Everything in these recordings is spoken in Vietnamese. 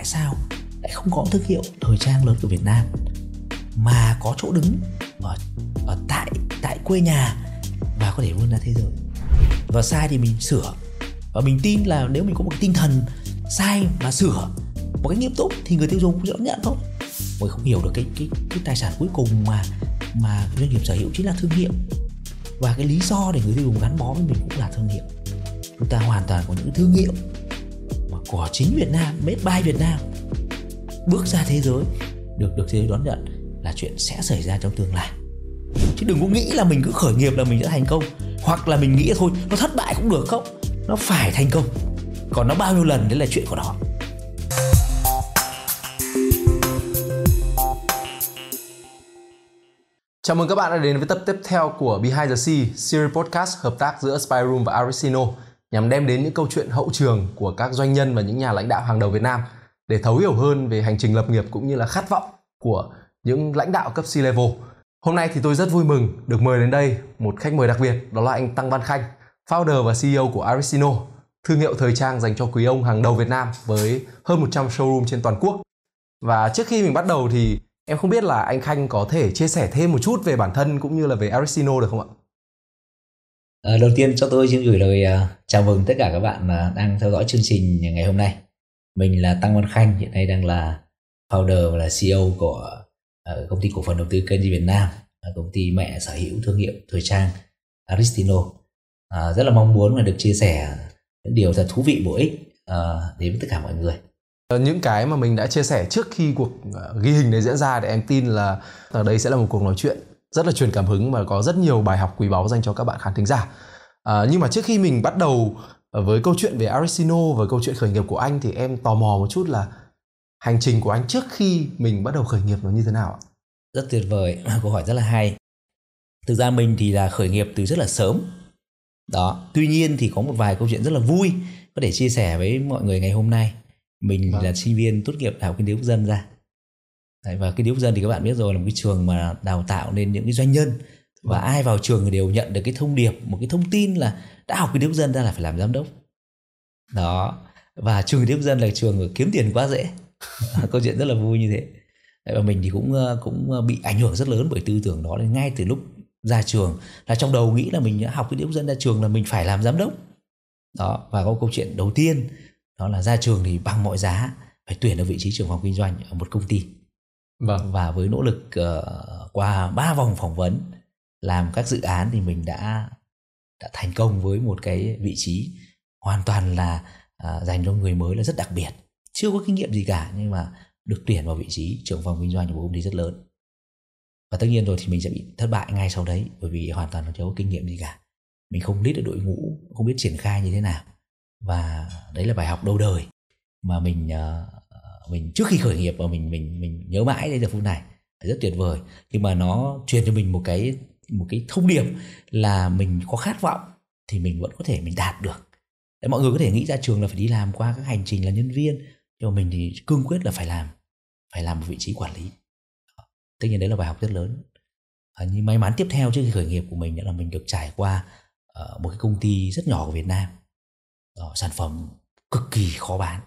tại sao lại không có thương hiệu thời trang lớn của Việt Nam mà có chỗ đứng ở, ở tại tại quê nhà và có thể vươn ra thế giới. Và sai thì mình sửa. Và mình tin là nếu mình có một tinh thần sai mà sửa một cách nghiêm túc thì người tiêu dùng cũng sẽ nhận thôi. Mọi không hiểu được cái cái cái tài sản cuối cùng mà mà doanh nghiệp sở hữu chính là thương hiệu. Và cái lý do để người tiêu dùng gắn bó với mình cũng là thương hiệu. Chúng ta hoàn toàn có những thương hiệu của chính Việt Nam made by Việt Nam. Bước ra thế giới được được thế giới đón nhận là chuyện sẽ xảy ra trong tương lai. Chứ đừng có nghĩ là mình cứ khởi nghiệp là mình sẽ thành công. Hoặc là mình nghĩ thôi nó thất bại cũng được không? Nó phải thành công. Còn nó bao nhiêu lần đấy là chuyện của nó. Chào mừng các bạn đã đến với tập tiếp theo của Behind the Sea, series podcast hợp tác giữa Spyroom và Arisino nhằm đem đến những câu chuyện hậu trường của các doanh nhân và những nhà lãnh đạo hàng đầu Việt Nam để thấu hiểu hơn về hành trình lập nghiệp cũng như là khát vọng của những lãnh đạo cấp C-level. Hôm nay thì tôi rất vui mừng được mời đến đây một khách mời đặc biệt đó là anh Tăng Văn Khanh, founder và CEO của Arisino, thương hiệu thời trang dành cho quý ông hàng đầu Việt Nam với hơn 100 showroom trên toàn quốc. Và trước khi mình bắt đầu thì Em không biết là anh Khanh có thể chia sẻ thêm một chút về bản thân cũng như là về Aristino được không ạ? À, đầu tiên cho tôi xin gửi lời uh, chào mừng tất cả các bạn uh, đang theo dõi chương trình ngày hôm nay. Mình là Tăng Văn Khanh, hiện nay đang là founder và là CEO của uh, công ty cổ phần đầu tư kênh Việt Nam, uh, công ty mẹ sở hữu thương hiệu thời trang Aristino. Uh, rất là mong muốn là được chia sẻ những điều thật thú vị bổ ích uh, đến với tất cả mọi người. Những cái mà mình đã chia sẻ trước khi cuộc ghi hình này diễn ra để em tin là ở đây sẽ là một cuộc nói chuyện rất là truyền cảm hứng và có rất nhiều bài học quý báu dành cho các bạn khán thính giả à, nhưng mà trước khi mình bắt đầu với câu chuyện về Arisino và câu chuyện khởi nghiệp của anh thì em tò mò một chút là hành trình của anh trước khi mình bắt đầu khởi nghiệp nó như thế nào ạ? Rất tuyệt vời, câu hỏi rất là hay. Thực ra mình thì là khởi nghiệp từ rất là sớm. Đó, tuy nhiên thì có một vài câu chuyện rất là vui có thể chia sẻ với mọi người ngày hôm nay mình vâng. là sinh viên tốt nghiệp đại học kinh tế quốc dân ra Đấy, và tế quốc dân thì các bạn biết rồi là một cái trường mà đào tạo nên những cái doanh nhân. Và vâng. ai vào trường đều nhận được cái thông điệp một cái thông tin là đã học tế quốc dân ra là phải làm giám đốc. Đó. Và trường quốc dân là trường kiếm tiền quá dễ. Câu chuyện rất là vui như thế. Đấy, và mình thì cũng ờ, cũng bị ảnh hưởng rất lớn bởi tư tưởng đó. Nên ngay từ lúc ra trường là trong đầu nghĩ là mình đã học tế quốc dân ra trường là mình phải làm giám đốc. Đó và có câu chuyện đầu tiên đó là ra trường thì bằng mọi giá phải tuyển ở vị trí trưởng phòng kinh doanh ở một công ty vâng. và với nỗ lực uh, qua ba vòng phỏng vấn làm các dự án thì mình đã đã thành công với một cái vị trí hoàn toàn là uh, dành cho người mới là rất đặc biệt. Chưa có kinh nghiệm gì cả nhưng mà được tuyển vào vị trí trưởng phòng kinh doanh của một công ty rất lớn. Và tất nhiên rồi thì mình sẽ bị thất bại ngay sau đấy bởi vì hoàn toàn chưa có kinh nghiệm gì cả. Mình không biết được đội ngũ không biết triển khai như thế nào. Và đấy là bài học đầu đời mà mình uh, mình trước khi khởi nghiệp và mình mình mình nhớ mãi đến giờ phút này rất tuyệt vời. Nhưng mà nó truyền cho mình một cái một cái thông điệp là mình có khát vọng thì mình vẫn có thể mình đạt được. Đấy, mọi người có thể nghĩ ra trường là phải đi làm qua các hành trình là nhân viên nhưng mà mình thì cương quyết là phải làm phải làm một vị trí quản lý. Tất nhiên đấy là bài học rất lớn. À, nhưng may mắn tiếp theo trước khi khởi nghiệp của mình là mình được trải qua uh, một cái công ty rất nhỏ của Việt Nam. Đó, sản phẩm cực kỳ khó bán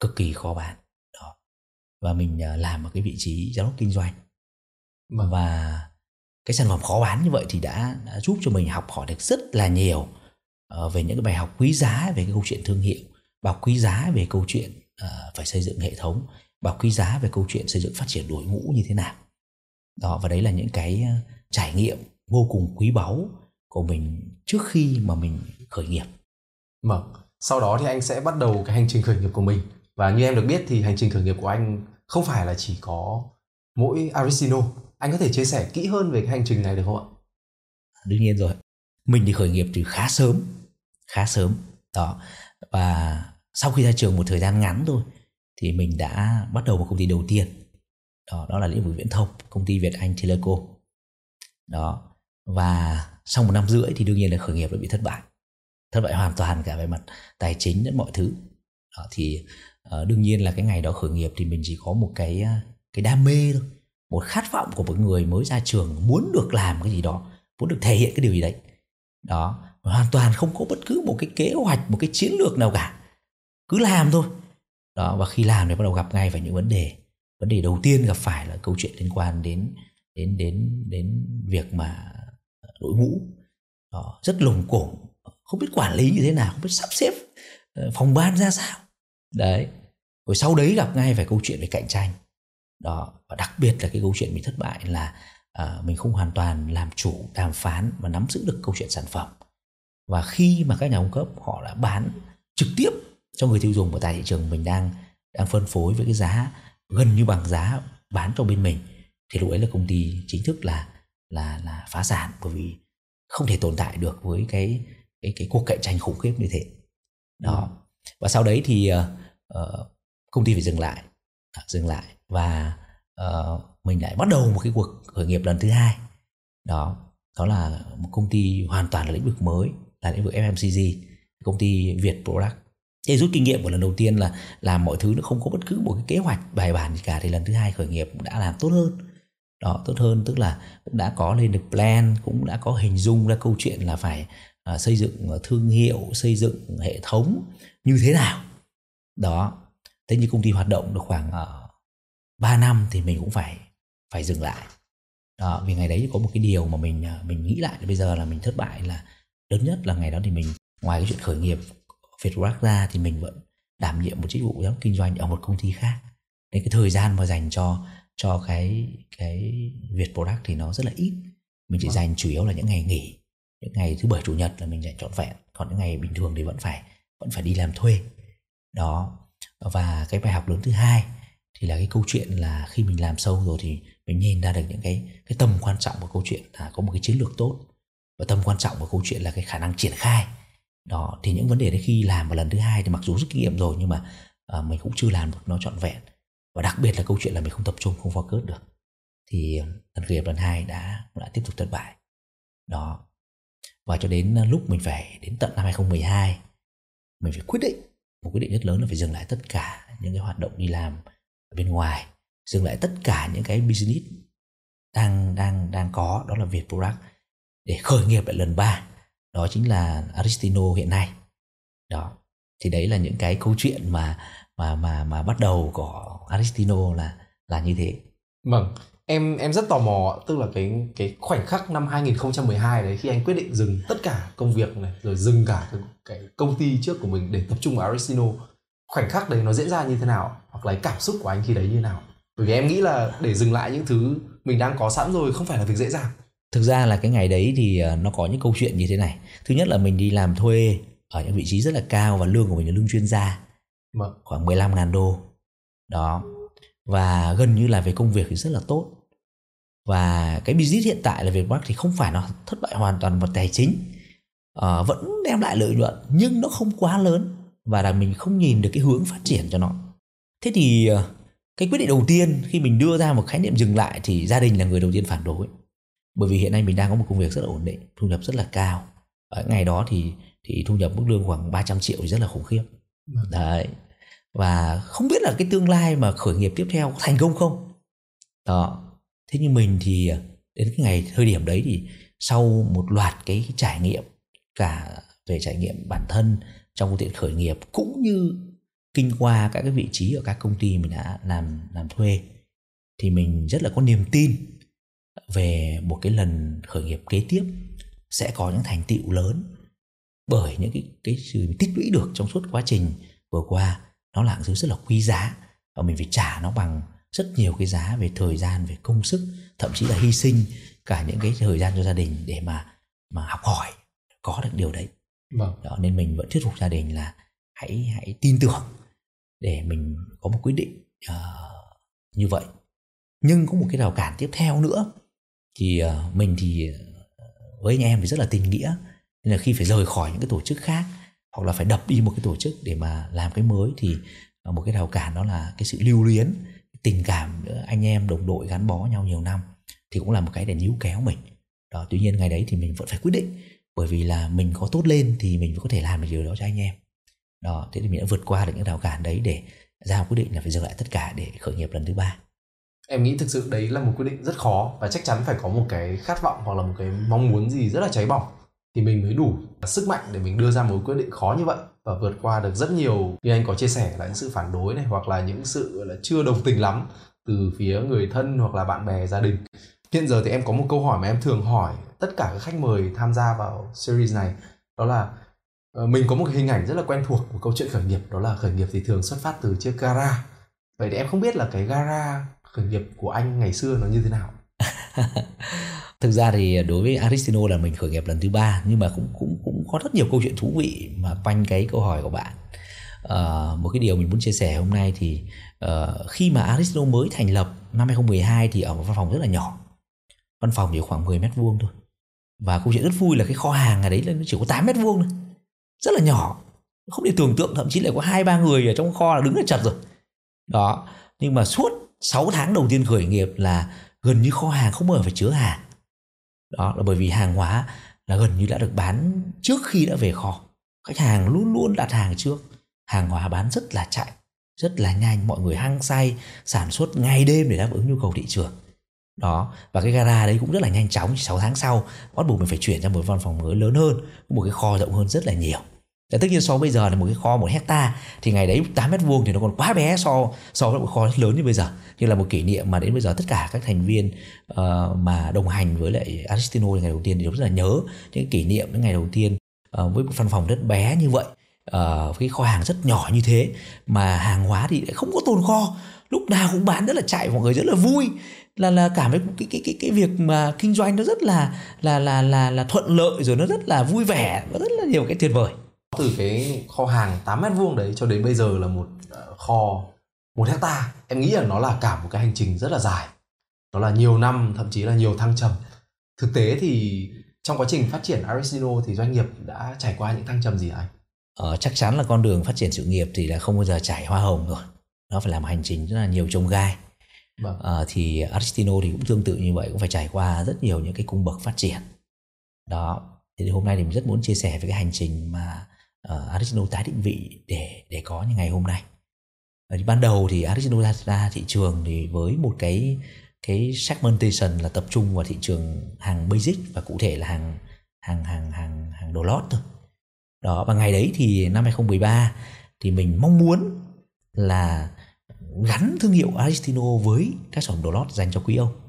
cực kỳ khó bán. Đó. Và mình à, làm ở cái vị trí giám đốc kinh doanh. Vâng. và cái sản phẩm khó bán như vậy thì đã, đã giúp cho mình học hỏi được rất là nhiều uh, về những cái bài học quý giá về cái câu chuyện thương hiệu bài học quý giá về câu chuyện uh, phải xây dựng hệ thống bài học quý giá về câu chuyện xây dựng phát triển đội ngũ như thế nào. Đó và đấy là những cái trải nghiệm vô cùng quý báu của mình trước khi mà mình khởi nghiệp. Vâng, sau đó thì anh sẽ bắt đầu cái hành trình khởi nghiệp của mình và như em được biết thì hành trình khởi nghiệp của anh không phải là chỉ có mỗi Arisino. Anh có thể chia sẻ kỹ hơn về cái hành trình này được không ạ? Đương nhiên rồi. Mình thì khởi nghiệp từ khá sớm, khá sớm. Đó. Và sau khi ra trường một thời gian ngắn thôi thì mình đã bắt đầu một công ty đầu tiên. Đó, đó là lĩnh vực viễn thông, công ty Việt Anh Teleco. Đó. Và sau một năm rưỡi thì đương nhiên là khởi nghiệp đã bị thất bại thất bại hoàn toàn cả về mặt tài chính lẫn mọi thứ đó, thì à, đương nhiên là cái ngày đó khởi nghiệp thì mình chỉ có một cái ờ, cái đam mê thôi. Một khát vọng của một người mới ra trường muốn được làm cái gì đó muốn được thể hiện cái điều gì đấy. Đó hoàn toàn không có bất cứ một cái kế hoạch một cái chiến lược nào cả. Cứ làm thôi. Đó và khi làm thì bắt đầu gặp ngay phải những vấn đề. Vấn đề đầu tiên gặp phải là câu chuyện liên quan đến đến đến đến việc mà ờ, đội ngũ. Đó, rất lồng cổng không biết quản lý như thế nào không biết sắp xếp phòng ban ra sao đấy. Rồi sau đấy gặp ngay phải câu chuyện về cạnh tranh. Đó và đặc biệt là cái câu chuyện mình thất bại là à, mình không hoàn toàn làm chủ đàm phán và nắm giữ được câu chuyện sản phẩm. Và khi mà các nhà cung cấp họ đã bán trực tiếp cho người tiêu dùng ở tại thị trường mình đang đang phân phối với cái giá gần như bằng giá bán cho bên mình thì lúc ấy là công ty chính thức là là là phá sản bởi vì không thể tồn tại được với cái cái cái cuộc cạnh tranh khủng khiếp như thế. Đó và sau đấy thì uh, công ty phải dừng lại. Ờ, dừng lại. Và uh, mình lại bắt đầu một cái cuộc khởi nghiệp lần thứ hai. Đó đó là một công ty hoàn toàn là lĩnh vực mới là lĩnh vực FMCG công ty Việt Product. Để rút kinh nghiệm của lần đầu tiên là làm mọi thứ nó không có bất cứ một cái kế hoạch bài bản gì cả thì lần thứ hai khởi nghiệp cũng đã làm tốt hơn. Đó tốt hơn tức là cũng đã có lên được plan cũng đã có hình dung ra câu chuyện là phải uh, xây dựng thương hiệu xây dựng hệ thống như thế nào. Đó. Thế như công ty hoạt động được khoảng uh, ờ, 3 năm thì mình cũng phải phải dừng lại. Đó, vì ngày đấy có một cái điều mà mình uh, mình nghĩ lại bây giờ là mình thất bại là lớn nhất là ngày đó thì mình ngoài cái chuyện khởi nghiệp Vietwork ra thì mình vẫn đảm nhiệm một chức vụ giám kinh doanh ở một công ty khác. Nên cái thời gian mà dành cho cho cái cái Việt Product thì nó rất là ít. Mình chỉ vâng. dành chủ yếu là những ngày nghỉ những ngày thứ bảy chủ nhật là mình lại trọn vẹn. Còn những ngày bình thường thì vẫn phải vẫn phải đi làm thuê. Đó. Và cái bài học lớn thứ hai thì là cái câu chuyện là khi mình làm sâu rồi thì mình nhìn ra được những cái cái tầm quan trọng của câu chuyện là có một cái chiến lược tốt. Và tầm quan trọng của câu chuyện là cái khả năng triển khai. Đó. Thì những vấn đề đấy khi làm một lần thứ hai thì mặc dù rất kinh nghiệm rồi nhưng mà à, mình cũng chưa làm được nó trọn vẹn. Và đặc biệt là câu chuyện là mình không tập trung không focus được. Thì à, lần khởi nghiệp lần hai đã đã tiếp tục thất bại. Đó và cho đến ờ, lúc mình phải đến tận năm 2012 mình phải quyết định, một quyết định rất lớn là phải dừng lại tất cả những cái hoạt động đi làm ở bên ngoài, dừng lại tất cả những cái business đang đang đang có, đó là Việt Product để khởi nghiệp lại lần ba. Đó chính là Aristino hiện nay. Đó, thì đấy là những cái câu chuyện mà mà mà mà bắt đầu của Aristino là là như thế. Vâng em em rất tò mò tức là cái cái khoảnh khắc năm 2012 đấy khi anh quyết định dừng tất cả công việc này rồi dừng cả cái, cái công ty trước của mình để tập trung vào Aristino khoảnh khắc đấy nó diễn ra như thế nào? Hoặc là cảm xúc của anh khi đấy như nào? Bởi vì em nghĩ là để dừng lại những thứ mình đang có sẵn rồi không phải là việc dễ dàng. Thực ra là cái ngày đấy thì ờ, nó có những câu chuyện như thế này. Thứ nhất là mình đi làm thuê ở những vị trí rất là cao và lương của mình là lương chuyên gia. Vâng. khoảng 15 ngàn đô. Đó. Và gần như là về công việc thì rất là tốt và cái business hiện tại là Vietmark thì không phải nó thất bại hoàn toàn về tài chính. Uh, vẫn đem lại lợi nhuận nhưng nó không quá lớn. Và là mình không nhìn được cái hướng phát triển cho nó. Thế thì uh, cái quyết định đầu tiên khi mình đưa ra một khái niệm dừng lại thì gia đình là người đầu tiên phản đối. Bởi vì hiện nay mình đang có một công việc rất là ổn định thu nhập rất là cao. Ở ngày đó thì thì thu nhập mức lương khoảng 300 triệu thì rất là khủng khiếp. Vâng. đấy. Và không biết là cái tương lai mà khởi nghiệp tiếp theo có thành công không? Đó thế nhưng mình thì à, đến cái ngày thời điểm đấy thì sau một loạt cái trải nghiệm, cả về trải nghiệm bản thân trong phương tiện khởi nghiệp cũng như kinh qua các cái vị trí ở các công ty mình đã làm làm thuê, thì mình rất là có niềm tin về một cái lần khởi nghiệp kế tiếp sẽ có những thành tựu lớn bởi những cái cái sự tích lũy được trong suốt quá trình vừa qua. Nó là thứ rất là quý giá và mình phải trả nó bằng rất nhiều cái giá về thời gian về công sức thậm chí là hy sinh cả những cái thời gian cho gia đình để mà mà học hỏi có được điều đấy. Vâng. đó nên mình vẫn thuyết phục gia đình là hãy hãy tin tưởng để mình có một quyết định uh, như vậy. Nhưng có một cái rào cản tiếp theo nữa thì uh, mình thì với anh em thì rất là tình nghĩa nên là khi phải rời khỏi những cái tổ chức khác hoặc là phải đập đi một cái tổ chức để mà làm cái mới thì một cái rào cản đó là cái sự lưu luyến tình cảm giữa anh em, đồng đội, gắn bó nhau nhiều năm thì cũng là một cái để níu kéo mình. Đó, tuy nhiên ngày đấy thì mình vẫn phải quyết định, bởi vì là mình có tốt lên thì mình vẫn có thể làm được điều đó cho anh em. Đó, thế thì mình đã vượt qua được những rào cản đấy để ra quyết định là phải dừng lại tất cả để khởi nghiệp lần thứ ba. Em nghĩ thực sự đấy là một quyết định rất khó và chắc chắn phải có một cái khát vọng hoặc là một cái mong muốn gì rất là cháy bỏng thì mình mới đủ sức mạnh để mình đưa ra một quyết định khó như vậy và vượt qua được rất nhiều. Như anh có chia sẻ là những sự phản đối này, hoặc là những sự là, chưa đồng tình lắm từ phía người thân hoặc là bạn bè, gia đình. Hiện giờ thì em có một câu hỏi mà em thường hỏi tất cả các khách mời tham gia vào series này, đó là ờ, mình có một hình ảnh rất là quen thuộc của câu chuyện khởi nghiệp, đó là khởi nghiệp thì thường xuất phát từ chiếc gara. Vậy thì em không biết là cái gara khởi nghiệp của anh ngày xưa nó như thế nào? thực ra thì đối với Aristino là mình khởi nghiệp lần thứ ba nhưng mà cũng cũng cũng có rất nhiều câu chuyện thú vị mà quanh cái câu hỏi của bạn. Uh, một cái điều mình muốn chia sẻ hôm nay thì uh, khi mà Aristino mới thành lập năm 2012 thì ở một văn phòng rất là nhỏ. Văn phòng chỉ khoảng 10 mét vuông thôi. Và câu chuyện rất vui là cái kho hàng ở đấy nó chỉ có 8 mét vuông thôi. Rất là nhỏ. Không thể tưởng tượng thậm chí là có hai ba người ở trong kho là đứng là chật rồi. Đó. Nhưng mà suốt 6 tháng đầu tiên khởi nghiệp là gần như kho hàng không bao giờ phải chứa hàng đó, là bởi vì hàng hóa là gần như đã được bán trước khi đã về kho. Khách hàng luôn luôn đặt hàng trước. Hàng hóa bán rất là chạy, rất là nhanh. Mọi người hăng say, sản xuất ngày đêm để đáp ứng nhu cầu thị trường. Đó, và cái gara đấy cũng rất là nhanh chóng. 6 tháng sau, bắt buộc mình phải chuyển ra một văn phòng mới lớn hơn, một cái kho rộng hơn rất là nhiều. Để tất nhiên so bây giờ là một cái kho một hecta thì ngày đấy 8 mét vuông thì nó còn quá bé so so với một kho rất lớn như bây giờ. Như là một kỷ niệm mà đến bây giờ tất cả các thành viên uh, mà đồng hành với lại Aristino ngày đầu tiên thì rất là nhớ những kỷ niệm những ngày đầu tiên uh, với một văn phòng rất bé như vậy uh, cái kho hàng rất nhỏ như thế mà hàng hóa thì lại không có tồn kho. Lúc nào cũng bán rất là chạy mọi người rất là vui. Là là cảm thấy cái cái cái cái việc mà kinh doanh nó rất là là là là là thuận lợi rồi nó rất là vui vẻ và rất là nhiều cái tuyệt vời từ cái kho hàng 8 mét vuông đấy cho đến bây giờ là một ờ, kho một hecta. Em nghĩ là nó là cả một cái hành trình rất là dài. Nó là nhiều năm thậm chí là nhiều thăng trầm. Thực tế thì trong quá trình phát triển Aristino thì doanh nghiệp đã trải qua những thăng trầm gì anh? Ờ, chắc chắn là con đường phát triển sự nghiệp thì là không bao giờ trải hoa hồng rồi. Nó phải làm hành trình rất là nhiều trông gai. Vâng. à, thì Aristino thì cũng tương tự như vậy cũng phải trải qua rất nhiều những cái cung bậc phát triển. Đó. Thì hôm nay thì mình rất muốn chia sẻ về cái hành trình mà Ờ, uh, Aristino tái định vị để để có như ngày hôm nay. Ờ, thì ban đầu thì Aristino ra, ra thị trường thì với một cái cái segmentation là tập trung vào thị trường hàng basic và cụ thể là hàng hàng hàng hàng hàng đồ lót thôi. Đó và ngày đấy thì năm 2013 thì mình mong muốn là gắn thương hiệu Aristino với các sản phẩm đồ lót dành cho quý ông.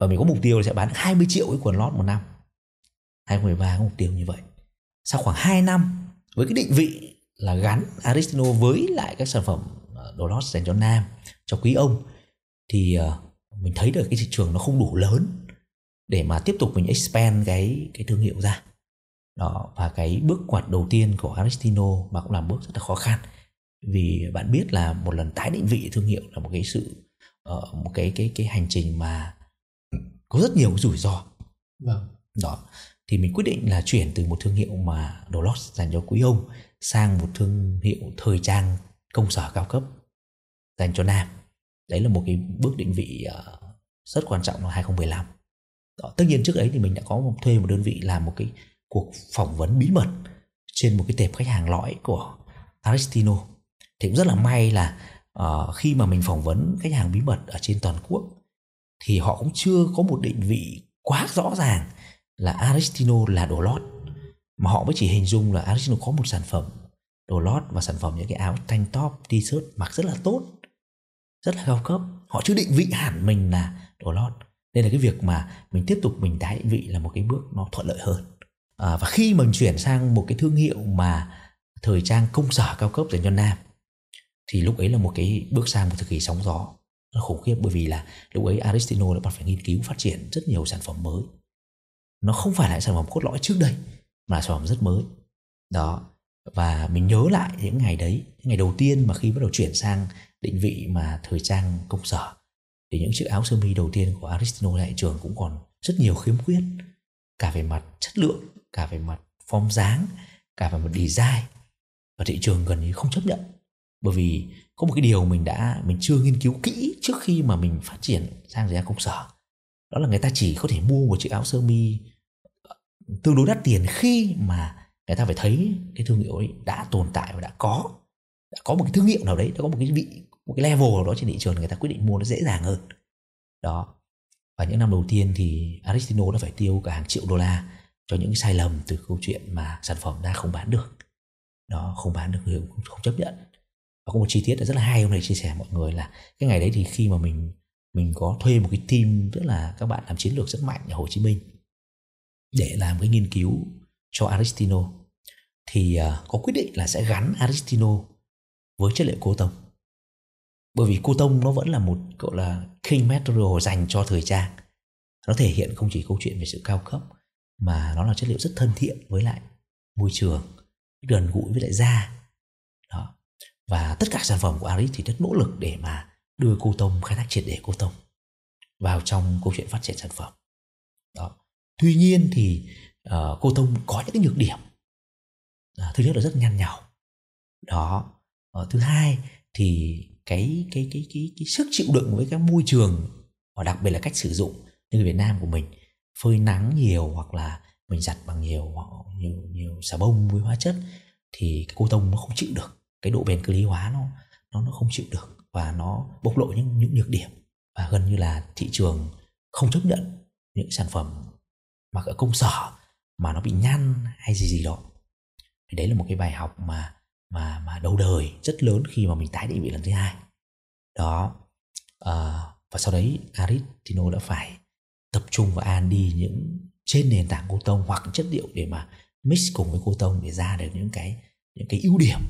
Và mình có mục tiêu là sẽ bán 20 triệu cái quần lót một năm. 2013 có mục tiêu như vậy. Sau khoảng 2 năm với cái định vị là gắn Aristino với lại các sản phẩm ờ, đồ lót dành cho nam cho quý ông thì ờ, mình thấy được cái thị trường nó không đủ lớn để mà tiếp tục mình expand cái cái thương hiệu ra. Đó và cái bước ngoặt đầu tiên của Aristino mà cũng là bước rất là khó khăn. Vì bạn biết là một lần tái định vị thương hiệu là một cái sự uh, một cái cái cái hành trình mà có rất nhiều rủi ro. Vâng. Đó thì mình quyết định là chuyển từ một thương hiệu mà đồ lót dành cho quý ông sang một thương hiệu thời trang công sở cao cấp dành cho nam. Đấy là một cái bước định vị ờ, rất quan trọng năm 2015 đó, tất nhiên trước ấy thì mình đã có một, thuê một đơn vị làm một cái cuộc phỏng vấn bí mật trên một cái tệp khách hàng lõi của Aristino thì cũng rất là may là uh, khi mà mình phỏng vấn khách hàng bí mật ở trên toàn quốc thì họ cũng chưa có một định vị quá rõ ràng là Aristino là đồ lót. Mà họ mới chỉ hình dung là Aristino có một sản phẩm đồ lót và sản phẩm những cái áo tank top t-shirt mặc rất là tốt rất là cao cấp. Họ chưa định vị hẳn mình là đồ lót. Nên là cái việc mà mình tiếp tục mình tái định vị là một cái bước nó thuận lợi hơn. À, và khi mình chuyển sang một cái thương hiệu mà thời trang công sở cao cấp dành cho nam thì lúc ấy là một cái bước sang một thời kỳ sóng gió. Nó khủng khiếp bởi vì là lúc ấy Aristino đã bắt phải nghiên cứu phát triển rất nhiều sản phẩm mới nó không phải là sản phẩm cốt lõi trước đây, mà là sản phẩm rất mới. Đó, và mình nhớ lại những ngày đấy, những ngày đầu tiên mà khi bắt đầu chuyển sang định vị mà thời trang công sở, thì những chiếc áo sơ mi đầu tiên của Aristino tại trường cũng còn rất nhiều khiếm khuyết. Cả về mặt chất lượng, cả về mặt form dáng, cả về mặt design, và thị trường gần như không chấp nhận. Bởi vì có một cái điều mình đã, mình chưa nghiên cứu kỹ trước khi mà mình phát triển sang thời công sở đó là người ta chỉ có thể mua một chiếc áo sơ mi ờ, tương đối đắt tiền khi mà người ta phải thấy cái thương hiệu ấy đã tồn tại và đã có đã có một cái thương hiệu nào đấy đã có một cái vị một cái level nào đó trên thị trường người ta quyết định mua nó dễ dàng hơn. Đó. Và những năm đầu tiên thì Aristino đã phải tiêu cả hàng triệu đô la cho những sai lầm từ câu chuyện mà sản phẩm đã không bán được. Nó không bán được người không, không chấp nhận. Và có một chi tiết rất là hay hôm nay chia sẻ mọi người là cái ngày đấy thì khi mà mình mình có thuê một cái team rất là các bạn làm chiến lược rất mạnh ở Hồ Chí Minh để làm cái nghiên cứu cho Aristino. Thì uh, có quyết định là sẽ gắn Aristino với chất liệu cô tông. Bởi vì cô tông nó vẫn là một gọi là king material dành cho thời trang. Nó thể hiện không chỉ câu chuyện về sự cao cấp mà nó là chất liệu rất thân thiện với lại môi trường gần gũi với lại da. Đó. Và tất cả sản phẩm của Aris thì rất nỗ lực để mà đưa cô tông khai thác triệt để cô tông vào trong câu chuyện phát triển sản phẩm. Đó. Tuy nhiên thì uh, cô tông có những cái nhược điểm uh, thứ nhất là rất nhăn nhào đó. Uh, thứ hai thì cái cái cái cái cái sức chịu đựng với cái môi trường và đặc biệt là cách sử dụng như Việt Nam của mình phơi nắng nhiều hoặc là mình giặt bằng nhiều nhiều nhiều xà bông với hóa chất thì cái cô tông nó không chịu được. Cái độ bền cơ lý hóa nó nó nó không chịu được và nó bộc lộ những những nhược điểm và gần như là thị trường không chấp nhận những sản phẩm mặc ở công sở mà nó bị nhăn hay gì gì đó. Thì đấy là một cái bài học mà mà mà đầu đời rất lớn khi mà mình tái định vị lần thứ hai. Đó à, và sau đấy Aristino đã phải tập trung vào đi những trên nền tảng cô tông hoặc chất liệu để mà mix cùng với cô tông để ra được những cái những cái ưu điểm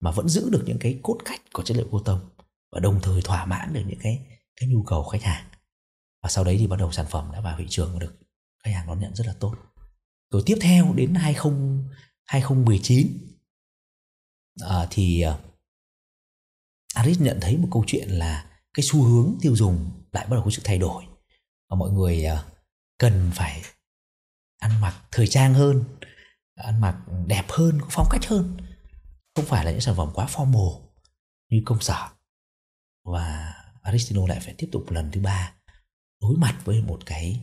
mà vẫn giữ được những cái cốt cách của chất liệu cô tông và đồng thời thỏa mãn được những cái cái nhu cầu khách hàng. Và sau đấy thì bắt đầu sản phẩm đã vào thị trường và được khách hàng đón nhận rất là tốt. Rồi tiếp theo đến 20 2019 à, thì à, Aris nhận thấy một câu chuyện là cái xu hướng tiêu dùng lại bắt đầu có sự thay đổi. Và mọi người à, cần phải ăn mặc thời trang hơn ăn mặc đẹp hơn phong cách hơn. Không phải là những sản phẩm quá formal như công sở và Aristino lại phải tiếp tục lần thứ ba đối mặt với một cái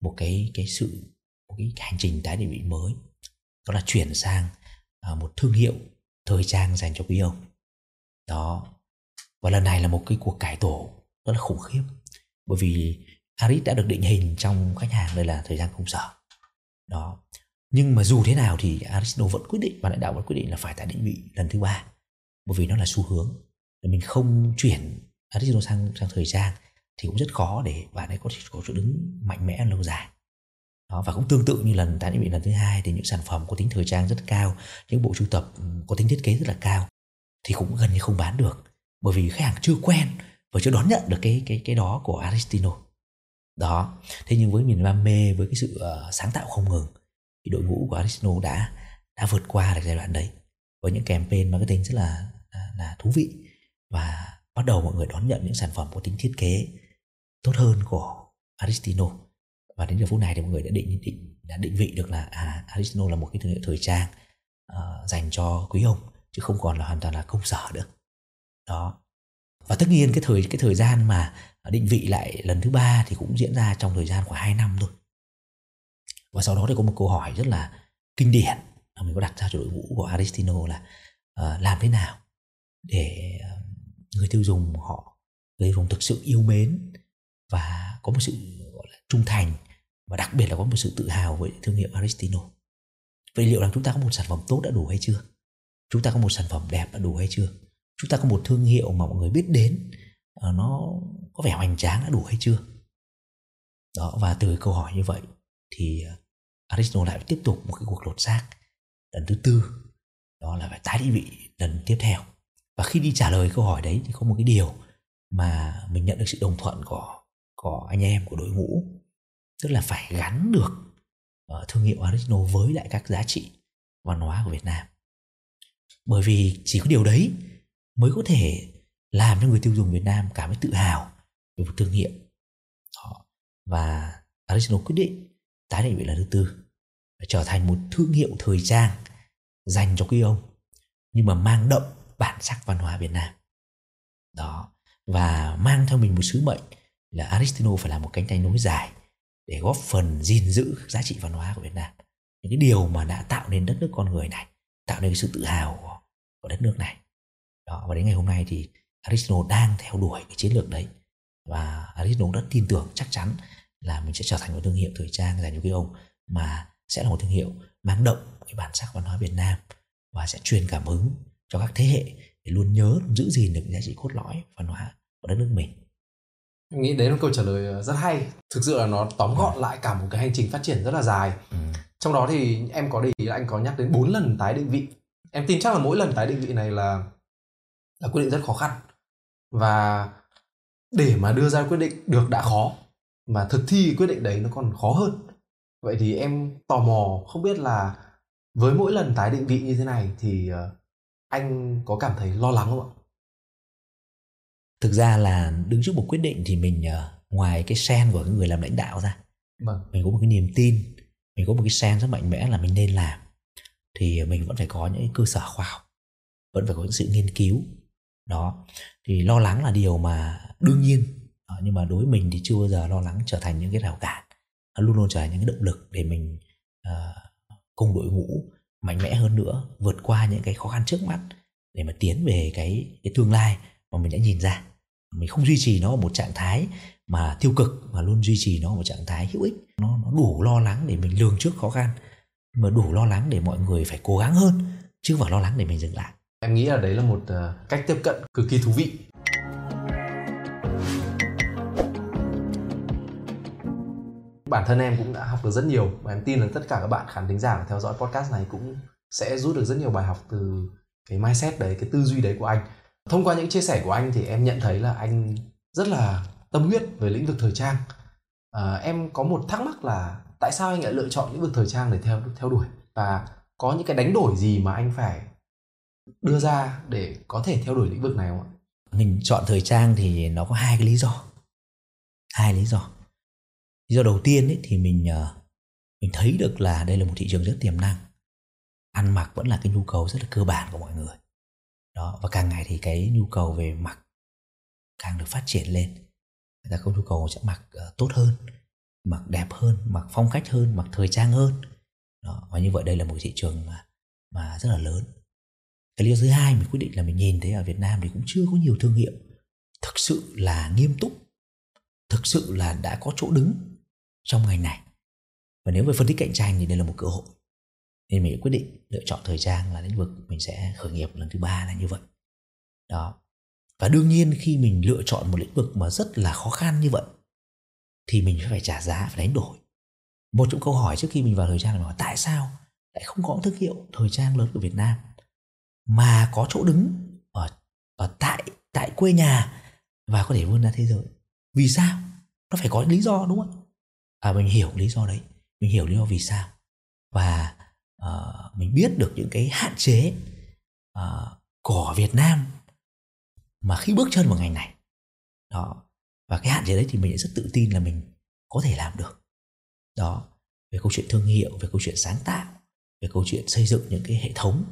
một cái cái sự, một cái hành trình tái định vị mới. Đó là chuyển sang à, một thương hiệu thời trang dành cho quý ông. Đó. Và lần này là một cái cuộc cải tổ rất là khủng khiếp, bởi vì Aris đã được định hình trong khách hàng đây là thời gian công sở đó. Nhưng mà dù thế nào thì Aristino vẫn quyết định, và lãnh đạo vẫn quyết định là phải tái định vị lần thứ ba, bởi vì nó là xu hướng. Mình không chuyển À, Aristino sang sang thời trang thì cũng rất khó để bạn ấy có thể có chỗ đứng mạnh mẽ lâu dài. Đó, và cũng tương tự như lần tái định vị lần thứ hai thì những sản phẩm có tính thời trang rất cao những bộ sưu tập có tính thiết kế rất là cao thì cũng gần như không bán được bởi vì khách hàng chưa quen và chưa đón nhận được cái cái cái đó của Aristino. Đó thế nhưng với niềm đam mê với cái sự uh, sáng tạo không ngừng thì đội ngũ của Aristino đã đã vượt qua được giai đoạn đấy với những campaign marketing rất là là, là thú vị và bắt đầu mọi người đón nhận những sản phẩm có tính thiết kế tốt hơn của Aristino. Và đến giờ phút này thì mọi người đã định định đã định vị được là à Aristino là một cái thương hiệu thời trang uh, dành cho quý ông chứ không còn là hoàn toàn là công sở nữa. Đó. Và tất nhiên cái thời cái thời gian mà định vị lại lần thứ ba thì cũng diễn ra trong thời gian khoảng 2 năm thôi. Và sau đó thì có một câu hỏi rất là kinh điển mà mình có đặt ra cho đội ngũ của Aristino là uh, làm thế nào để uh, người tiêu dùng họ, người tiêu dùng thực sự yêu mến và có một sự, gọi là, trung thành và đặc biệt là có một sự tự hào với thương hiệu Aristino. Vậy liệu rằng chúng ta có một sản phẩm tốt đã đủ hay chưa? Chúng ta có một sản phẩm đẹp đã đủ hay chưa? Chúng ta có một thương hiệu mà mọi người biết đến à, nó có vẻ hoành tráng đã đủ hay chưa? Đó, và từ câu hỏi như vậy thì à, Aristino Aristotle lại tiếp tục một cái cuộc lột xác lần thứ tư. Đó là phải tái định vị lần tiếp theo và khi đi trả lời câu hỏi đấy thì có một cái điều mà mình nhận được sự đồng thuận của của anh em của đội ngũ. Tức là phải gắn được uh, thương hiệu Aristotle với lại các giá trị văn hóa của Việt Nam. Bởi vì chỉ có điều đấy mới có thể làm cho người tiêu dùng Việt Nam cảm thấy tự hào về một thương hiệu. Đó. và Aristotle quyết định tái định vị lần thứ tư trở thành một thương hiệu thời trang dành cho quý ông nhưng mà mang đậm bản sắc văn hóa Việt Nam. Đó và mang theo mình một sứ mệnh là Aristino phải là một cánh tay nối dài để góp phần gìn giữ giá trị văn hóa của Việt Nam. Những cái điều mà đã tạo nên đất nước con người này tạo nên cái sự tự hào của, của đất nước này. Đó và đến ngày hôm nay thì Aristino đang theo đuổi cái chiến lược đấy. Và Aristino rất tin tưởng chắc chắn là mình sẽ trở thành một thương hiệu thời trang dành cho cái ông mà sẽ là một thương hiệu mang đậm cái bản sắc văn hóa Việt Nam và sẽ truyền cảm hứng cho các thế hệ để luôn nhớ giữ gìn được giá trị cốt lõi văn hóa của đất nước mình. Em nghĩ đấy là một câu trả lời ờ, rất hay. Thực sự là nó tóm gọn lại cả một cái hành trình phát triển rất là dài. Ừ. trong đó thì em có để ý là anh có nhắc đến 4 lần tái định vị. Em tin chắc là mỗi lần tái định vị này là là quyết định rất khó khăn. Và để mà đưa ra quyết định được đã khó mà thực thi quyết định đấy nó còn khó hơn. Vậy thì em tò mò không biết là với mỗi lần tái định vị như thế này thì ờ, anh có cảm thấy lo lắng không ạ? Thực ra là đứng trước một quyết định thì mình ờ, ngoài cái sen của người làm lãnh đạo ra vâng. mình có một cái niềm tin mình có một cái sen rất mạnh mẽ là mình nên làm. Thì mình vẫn phải có những cơ sở khoa học vẫn phải có những sự nghiên cứu. Đó thì lo lắng là điều mà đương nhiên. Ờ, nhưng mà đối với mình thì chưa bao giờ lo lắng trở thành những cái rào cản. Nó luôn luôn trở thành những cái động lực để mình uh, cùng đội ngũ mạnh mẽ hơn nữa vượt qua những cái khó khăn trước mắt để mà tiến về cái cái tương lai mà mình đã nhìn ra. Mình không duy trì nó ở một trạng thái mà tiêu cực mà luôn duy trì nó ở một trạng thái hữu ích. Nó, nó đủ lo lắng để mình lường trước khó khăn mà đủ lo lắng để mọi người phải cố gắng hơn chứ không phải lo lắng để mình dừng lại. Em nghĩ là đấy là một ờ, cách tiếp cận cực kỳ thú vị. Bản thân em cũng đã học được rất nhiều và em tin là tất cả các bạn khán thính giả theo dõi podcast này cũng sẽ rút được rất nhiều bài học từ cái mindset đấy cái tư duy đấy của anh. Thông qua những chia sẻ của anh thì em nhận thấy là anh rất là tâm huyết về lĩnh vực thời trang. À, em có một thắc mắc là tại sao anh lại lựa chọn lĩnh vực thời trang để theo theo đuổi? Và có những cái đánh đổi gì mà anh phải đưa ra để có thể theo đuổi lĩnh vực này không ạ? Mình chọn thời trang thì nó có hai cái lý do. Hai lý do lý do đầu tiên ấy, thì mình ờ, mình thấy được là đây là một thị trường rất tiềm năng. Ăn mặc vẫn là cái nhu cầu rất là cơ bản của mọi người. Đó và càng ngày thì cái nhu cầu về mặc càng được phát triển lên. Người ta có nhu cầu sẽ mặc ờ, tốt hơn mặc đẹp hơn mặc phong cách hơn mặc thời trang hơn. Đó và như vậy đây là một thị trường mà mà rất là lớn. Cái lý do thứ hai mình quyết định là mình nhìn thấy ở Việt Nam thì cũng chưa có nhiều thương hiệu thực sự là nghiêm túc thực sự là đã có chỗ đứng trong ngành này. Và nếu về phân tích cạnh tranh thì đây là một cơ hội. Nên mình quyết định lựa chọn thời trang là lĩnh vực mình sẽ khởi nghiệp lần thứ ba là như vậy. Đó. Và đương nhiên khi mình lựa chọn một lĩnh vực mà rất là khó khăn như vậy, thì mình phải trả giá, phải đánh đổi. Một trong câu hỏi trước khi mình vào thời trang là hỏi tại sao lại không có thương hiệu thời trang lớn của Việt Nam mà có chỗ đứng ở ở tại tại quê nhà và có thể vươn ra thế giới? Vì sao? Nó phải có lý do, đúng không à mình hiểu lý do đấy. Mình hiểu lý do vì sao. Và uh, mình biết được những cái hạn chế uh, của Việt Nam mà khi bước chân vào ngành này. Đó. Và cái hạn chế đấy thì mình rất tự tin là mình có thể làm được. Đó. Về câu chuyện thương hiệu về câu chuyện sáng tạo về câu chuyện xây dựng những cái hệ thống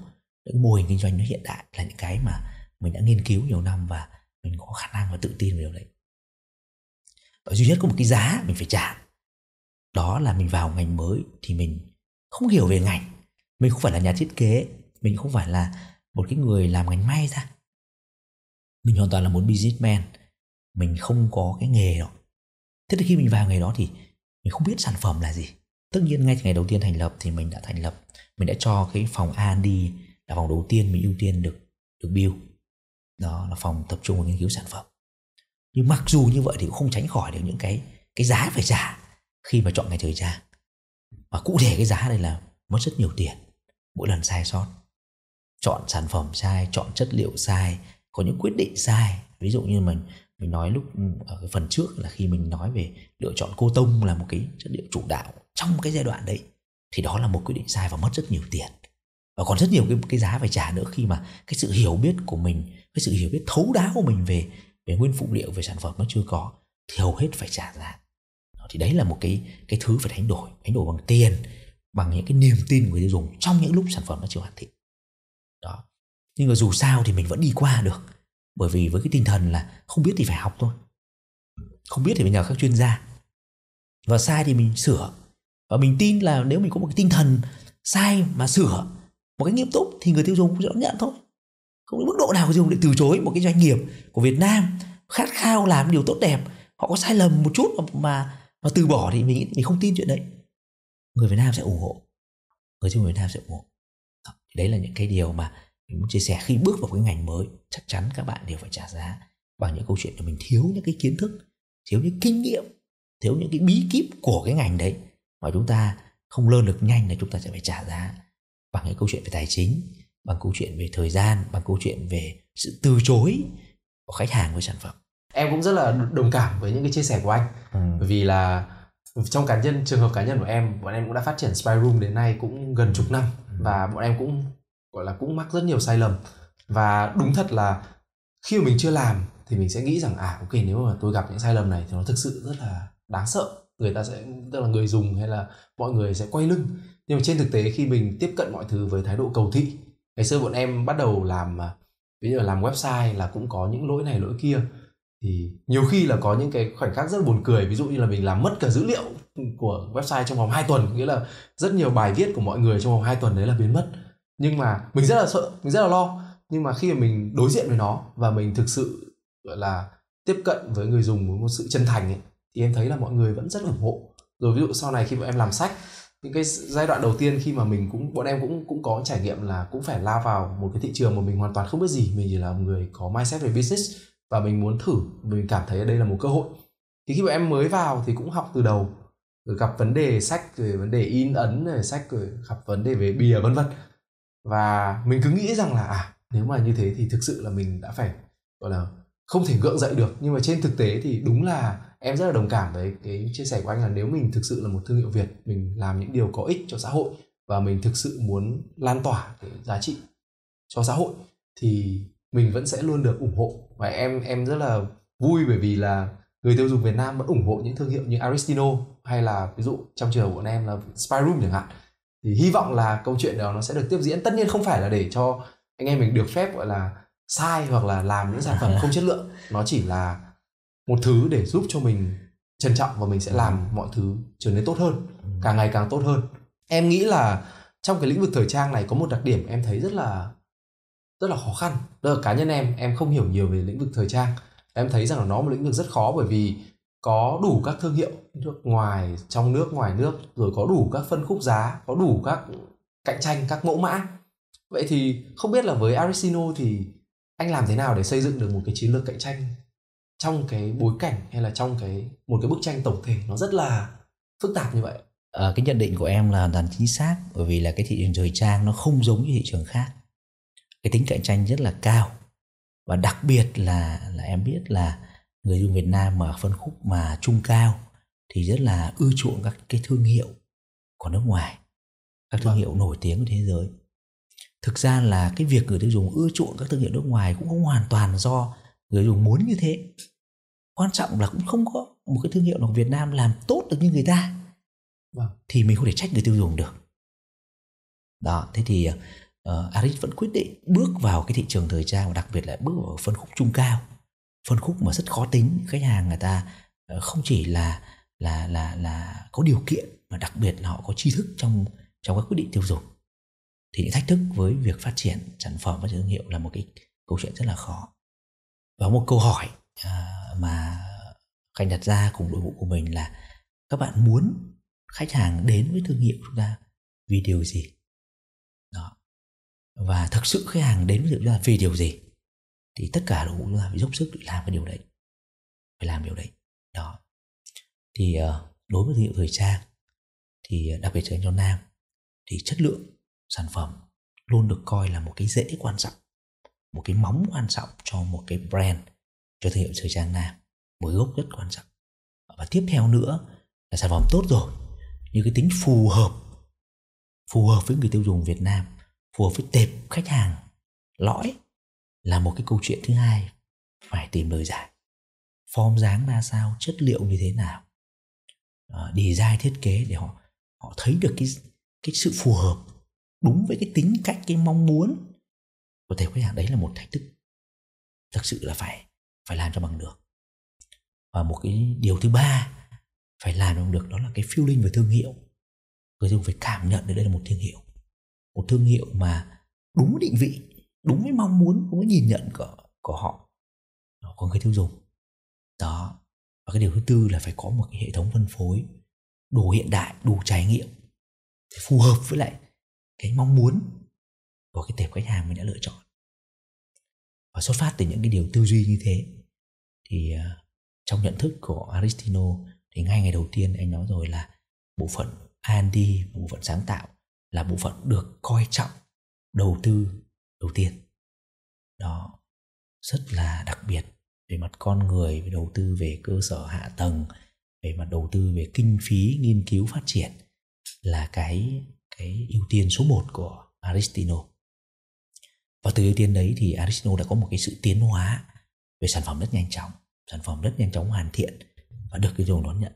những mô hình kinh doanh nó hiện đại là những cái mà mình đã nghiên cứu nhiều năm và mình có khả năng và tự tin về điều đấy. Và duy nhất có một cái giá mình phải trả đó là mình vào ngành mới thì mình không hiểu về ngành. Mình không phải là nhà thiết kế, mình không phải là một cái người làm ngành may ra. Mình hoàn toàn là một businessman, mình không có cái nghề đó. Thế thì khi mình vào nghề đó thì mình không biết sản phẩm là gì. Tất nhiên ngay từ ngày đầu tiên thành lập thì mình đã thành lập, mình đã cho cái phòng R&D là phòng đầu tiên mình ưu tiên được được build. Đó là phòng tập trung vào nghiên cứu sản phẩm. Nhưng mặc dù như vậy thì cũng không tránh khỏi được những cái cái giá phải trả khi mà chọn ngành thời trang và cụ thể cái giá đây là mất rất nhiều tiền, mỗi lần sai sót. Chọn sản phẩm sai, chọn chất liệu sai, có những quyết định sai. Ví dụ như mình mình nói lúc ừ, ở cái phần trước là khi mình nói về lựa chọn cô tông là một cái chất liệu chủ đạo trong cái giai đoạn đấy, thì đó là một quyết định sai và mất rất nhiều tiền. Và còn rất nhiều cái cái giá phải trả nữa khi mà cái sự hiểu biết của mình, cái sự hiểu biết thấu đáo của mình về về nguyên phụ liệu, về sản phẩm nó chưa có, thì hầu hết phải trả giá thì đấy là một cái cái thứ phải đánh đổi đánh đổi bằng tiền, bằng những cái niềm tin của người tiêu dùng trong những lúc sản phẩm nó chưa hoàn thiện. Đó. Nhưng mà dù sao thì mình vẫn đi qua được, bởi vì với cái tinh thần là không biết thì phải học thôi. Không biết thì phải nhờ các chuyên gia. Và sai thì mình sửa. Và mình tin là nếu mình có một cái tinh thần sai mà sửa, một cái nghiêm túc thì người tiêu dùng cũng sẽ nhận thôi. Không có mức độ nào người tiêu dùng để từ chối một cái doanh nghiệp của Việt Nam khát khao làm điều tốt đẹp, họ có sai lầm một chút mà mà từ bỏ thì mình mình không tin chuyện đấy. Người Việt Nam sẽ ủng hộ. Người tiêu dùng Việt Nam sẽ ủng hộ. Đó. đấy là những cái điều mà mình muốn chia sẻ. Khi bước vào cái ngành mới, chắc chắn các bạn đều phải trả giá bằng những câu chuyện là mình thiếu những cái kiến thức, thiếu những kinh nghiệm, thiếu những cái bí kíp của cái ngành đấy mà chúng ta không lơn được nhanh là chúng ta sẽ phải trả giá bằng những câu chuyện về tài chính, bằng câu chuyện về thời gian, bằng câu chuyện về sự từ chối của khách hàng với sản phẩm em cũng rất là đồng cảm với những cái chia sẻ của anh. Ừ. bởi vì là trong cá nhân trường hợp cá nhân của em bọn em cũng đã phát triển spy room đến nay cũng gần chục năm ừ. và bọn em cũng gọi là cũng mắc rất nhiều sai lầm. Và đúng thật là khi mà mình chưa làm thì mình sẽ nghĩ rằng à ok nếu mà tôi gặp những sai lầm này thì nó thực sự rất là đáng sợ. Người ta sẽ tức là người dùng hay là mọi người sẽ quay lưng. Nhưng mà trên thực tế khi mình tiếp cận mọi thứ với thái độ cầu thị ngày xưa bọn em bắt đầu làm ví dụ là làm website là cũng có những lỗi này lỗi kia thì nhiều khi là có những cái khoảnh khắc rất buồn cười ví dụ như là mình làm mất cả dữ liệu của website trong vòng 2 tuần nghĩa là rất nhiều bài viết của mọi người trong vòng 2 tuần đấy là biến mất. Nhưng mà mình rất là sợ mình rất là lo. Nhưng mà khi mà mình đối diện với nó và mình thực sự gọi là tiếp cận với người dùng với một sự chân thành ấy, thì em thấy là mọi người vẫn rất ủng hộ. Rồi ví dụ sau này khi mà em làm sách những cái giai đoạn đầu tiên khi mà mình cũng bọn em cũng cũng có trải nghiệm là cũng phải lao vào một cái thị trường mà mình hoàn toàn không biết gì. Mình chỉ là một người có mindset về business và mình muốn thử, mình cảm thấy đây là một cơ hội. Thì khi mà em mới vào thì cũng học từ đầu, rồi gặp vấn đề sách, rồi vấn đề in ấn, rồi sách, rồi gặp vấn đề về bìa, vân vân. Và mình cứ nghĩ rằng là à nếu mà như thế thì thực sự là mình đã phải, gọi là, không thể gượng dậy được. Nhưng mà trên thực tế thì đúng là em rất là đồng cảm với cái chia sẻ của anh là nếu mình thực sự là một thương hiệu việt, mình làm những điều có ích cho xã hội và mình thực sự muốn lan tỏa cái giá trị cho xã hội thì mình vẫn sẽ luôn được ủng hộ và em em rất là vui bởi vì là người tiêu dùng Việt Nam vẫn ủng hộ những thương hiệu như Aristino hay là ví dụ trong trường của bọn em là Spyroom chẳng hạn. Thì hy vọng là câu chuyện đó nó sẽ được tiếp diễn. Tất nhiên không phải là để cho anh em mình được phép gọi là sai hoặc là làm những sản phẩm không chất lượng. Nó chỉ là một thứ để giúp cho mình trân trọng và mình sẽ làm mọi thứ trở nên tốt hơn ừ. càng ngày càng tốt hơn. Em nghĩ là trong cái lĩnh vực thời trang này có một đặc điểm em thấy rất là rất là khó khăn. Đó là cá nhân em em không hiểu nhiều về lĩnh vực thời trang. Em thấy rằng là nó một lĩnh vực rất khó bởi vì có đủ các thương hiệu nước ngoài trong nước ngoài nước rồi có đủ các phân khúc giá có đủ các cạnh tranh các mẫu mã. Vậy thì không biết là với Arisino thì anh làm thế nào để xây dựng được một cái chiến lược cạnh tranh trong cái bối cảnh hay là trong cái một cái bức tranh tổng thể nó rất là phức tạp như vậy? À, cái nhận định của em là hoàn toàn chính xác bởi vì là cái thị trường thời trang nó không giống như thị trường khác cái tính cạnh tranh rất là cao và đặc biệt là là em biết là người dùng Việt Nam mà phân khúc mà trung cao thì rất là ưa chuộng các cái thương hiệu của nước ngoài các thương vâng. hiệu nổi tiếng của thế giới thực ra là cái việc người tiêu dùng ưa chuộng các thương hiệu nước ngoài cũng không hoàn toàn do người dùng muốn như thế quan trọng là cũng không có một cái thương hiệu nào Việt Nam làm tốt được như người ta vâng. thì mình không thể trách người tiêu dùng được đó thế thì uh, Aris vẫn quyết định bước vào cái thị trường thời trang và đặc biệt là bước vào phân khúc trung cao. Phân khúc mà rất khó tính. Khách hàng người ta uh, không chỉ là là là là có điều kiện mà đặc biệt là họ có tri thức trong trong các quyết định tiêu dùng. Thì những thách thức với việc phát triển sản phẩm và thương hiệu là một cái câu chuyện rất là khó. Và một câu hỏi uh, mà khanh đặt ra cùng đội ngũ của mình là các bạn muốn khách hàng đến với thương hiệu chúng ta vì điều gì? Và thực sự khách hàng đến với chúng ta vì điều gì? Thì tất cả đội ngũ chúng ta phải dốc sức để làm cái điều đấy. Phải làm điều đấy. Đó. Thì ờ, đối với thương hiệu thời trang, thì ờ, đặc biệt cho nam, thì chất lượng sản phẩm luôn được coi là một cái dễ quan trọng, một cái móng quan trọng cho một cái brand, cho thương hiệu thời trang nam, một gốc rất quan trọng. Và tiếp theo nữa là sản phẩm tốt rồi, nhưng cái tính phù hợp phù hợp với người tiêu dùng Việt Nam phù hợp với tệp khách hàng. Lõi là một cái câu chuyện thứ hai phải tìm lời giải. Form dáng ra sao chất liệu như thế nào. Uh, design thiết kế để họ họ thấy được cái cái sự phù hợp đúng với cái tính cách cái mong muốn của tệp khách hàng. Đấy là một thách thức thực sự là phải phải làm cho bằng được. Và một cái điều thứ ba phải làm bằng được đó là cái feeling về thương hiệu. Người dùng phải cảm nhận được đây là một thương hiệu một thương hiệu mà đúng định vị, đúng với mong muốn đúng với nhìn nhận của của họ. Của người tiêu dùng. Đó. Và cái điều thứ tư là phải có một cái hệ thống phân phối đủ hiện đại đủ trải nghiệm phù hợp với lại cái mong muốn của cái tệp khách hàng mình đã lựa chọn. Và xuất phát từ những cái điều tư duy như thế, thì à, trong nhận thức của Aristino thì ngay ngày đầu tiên anh nói rồi là bộ phận R&D và bộ phận sáng tạo là bộ phận được coi trọng, đầu tư, đầu tiên. Đó, rất là đặc biệt về mặt con người, về đầu tư về cơ sở hạ tầng, về mặt đầu tư về kinh phí nghiên cứu phát triển là cái cái ưu tiên số 1 của Aristino. Và từ ưu tiên đấy thì Aristino đã có một cái sự tiến hóa về sản phẩm rất nhanh chóng, sản phẩm rất nhanh chóng hoàn thiện và được cái dùng đón nhận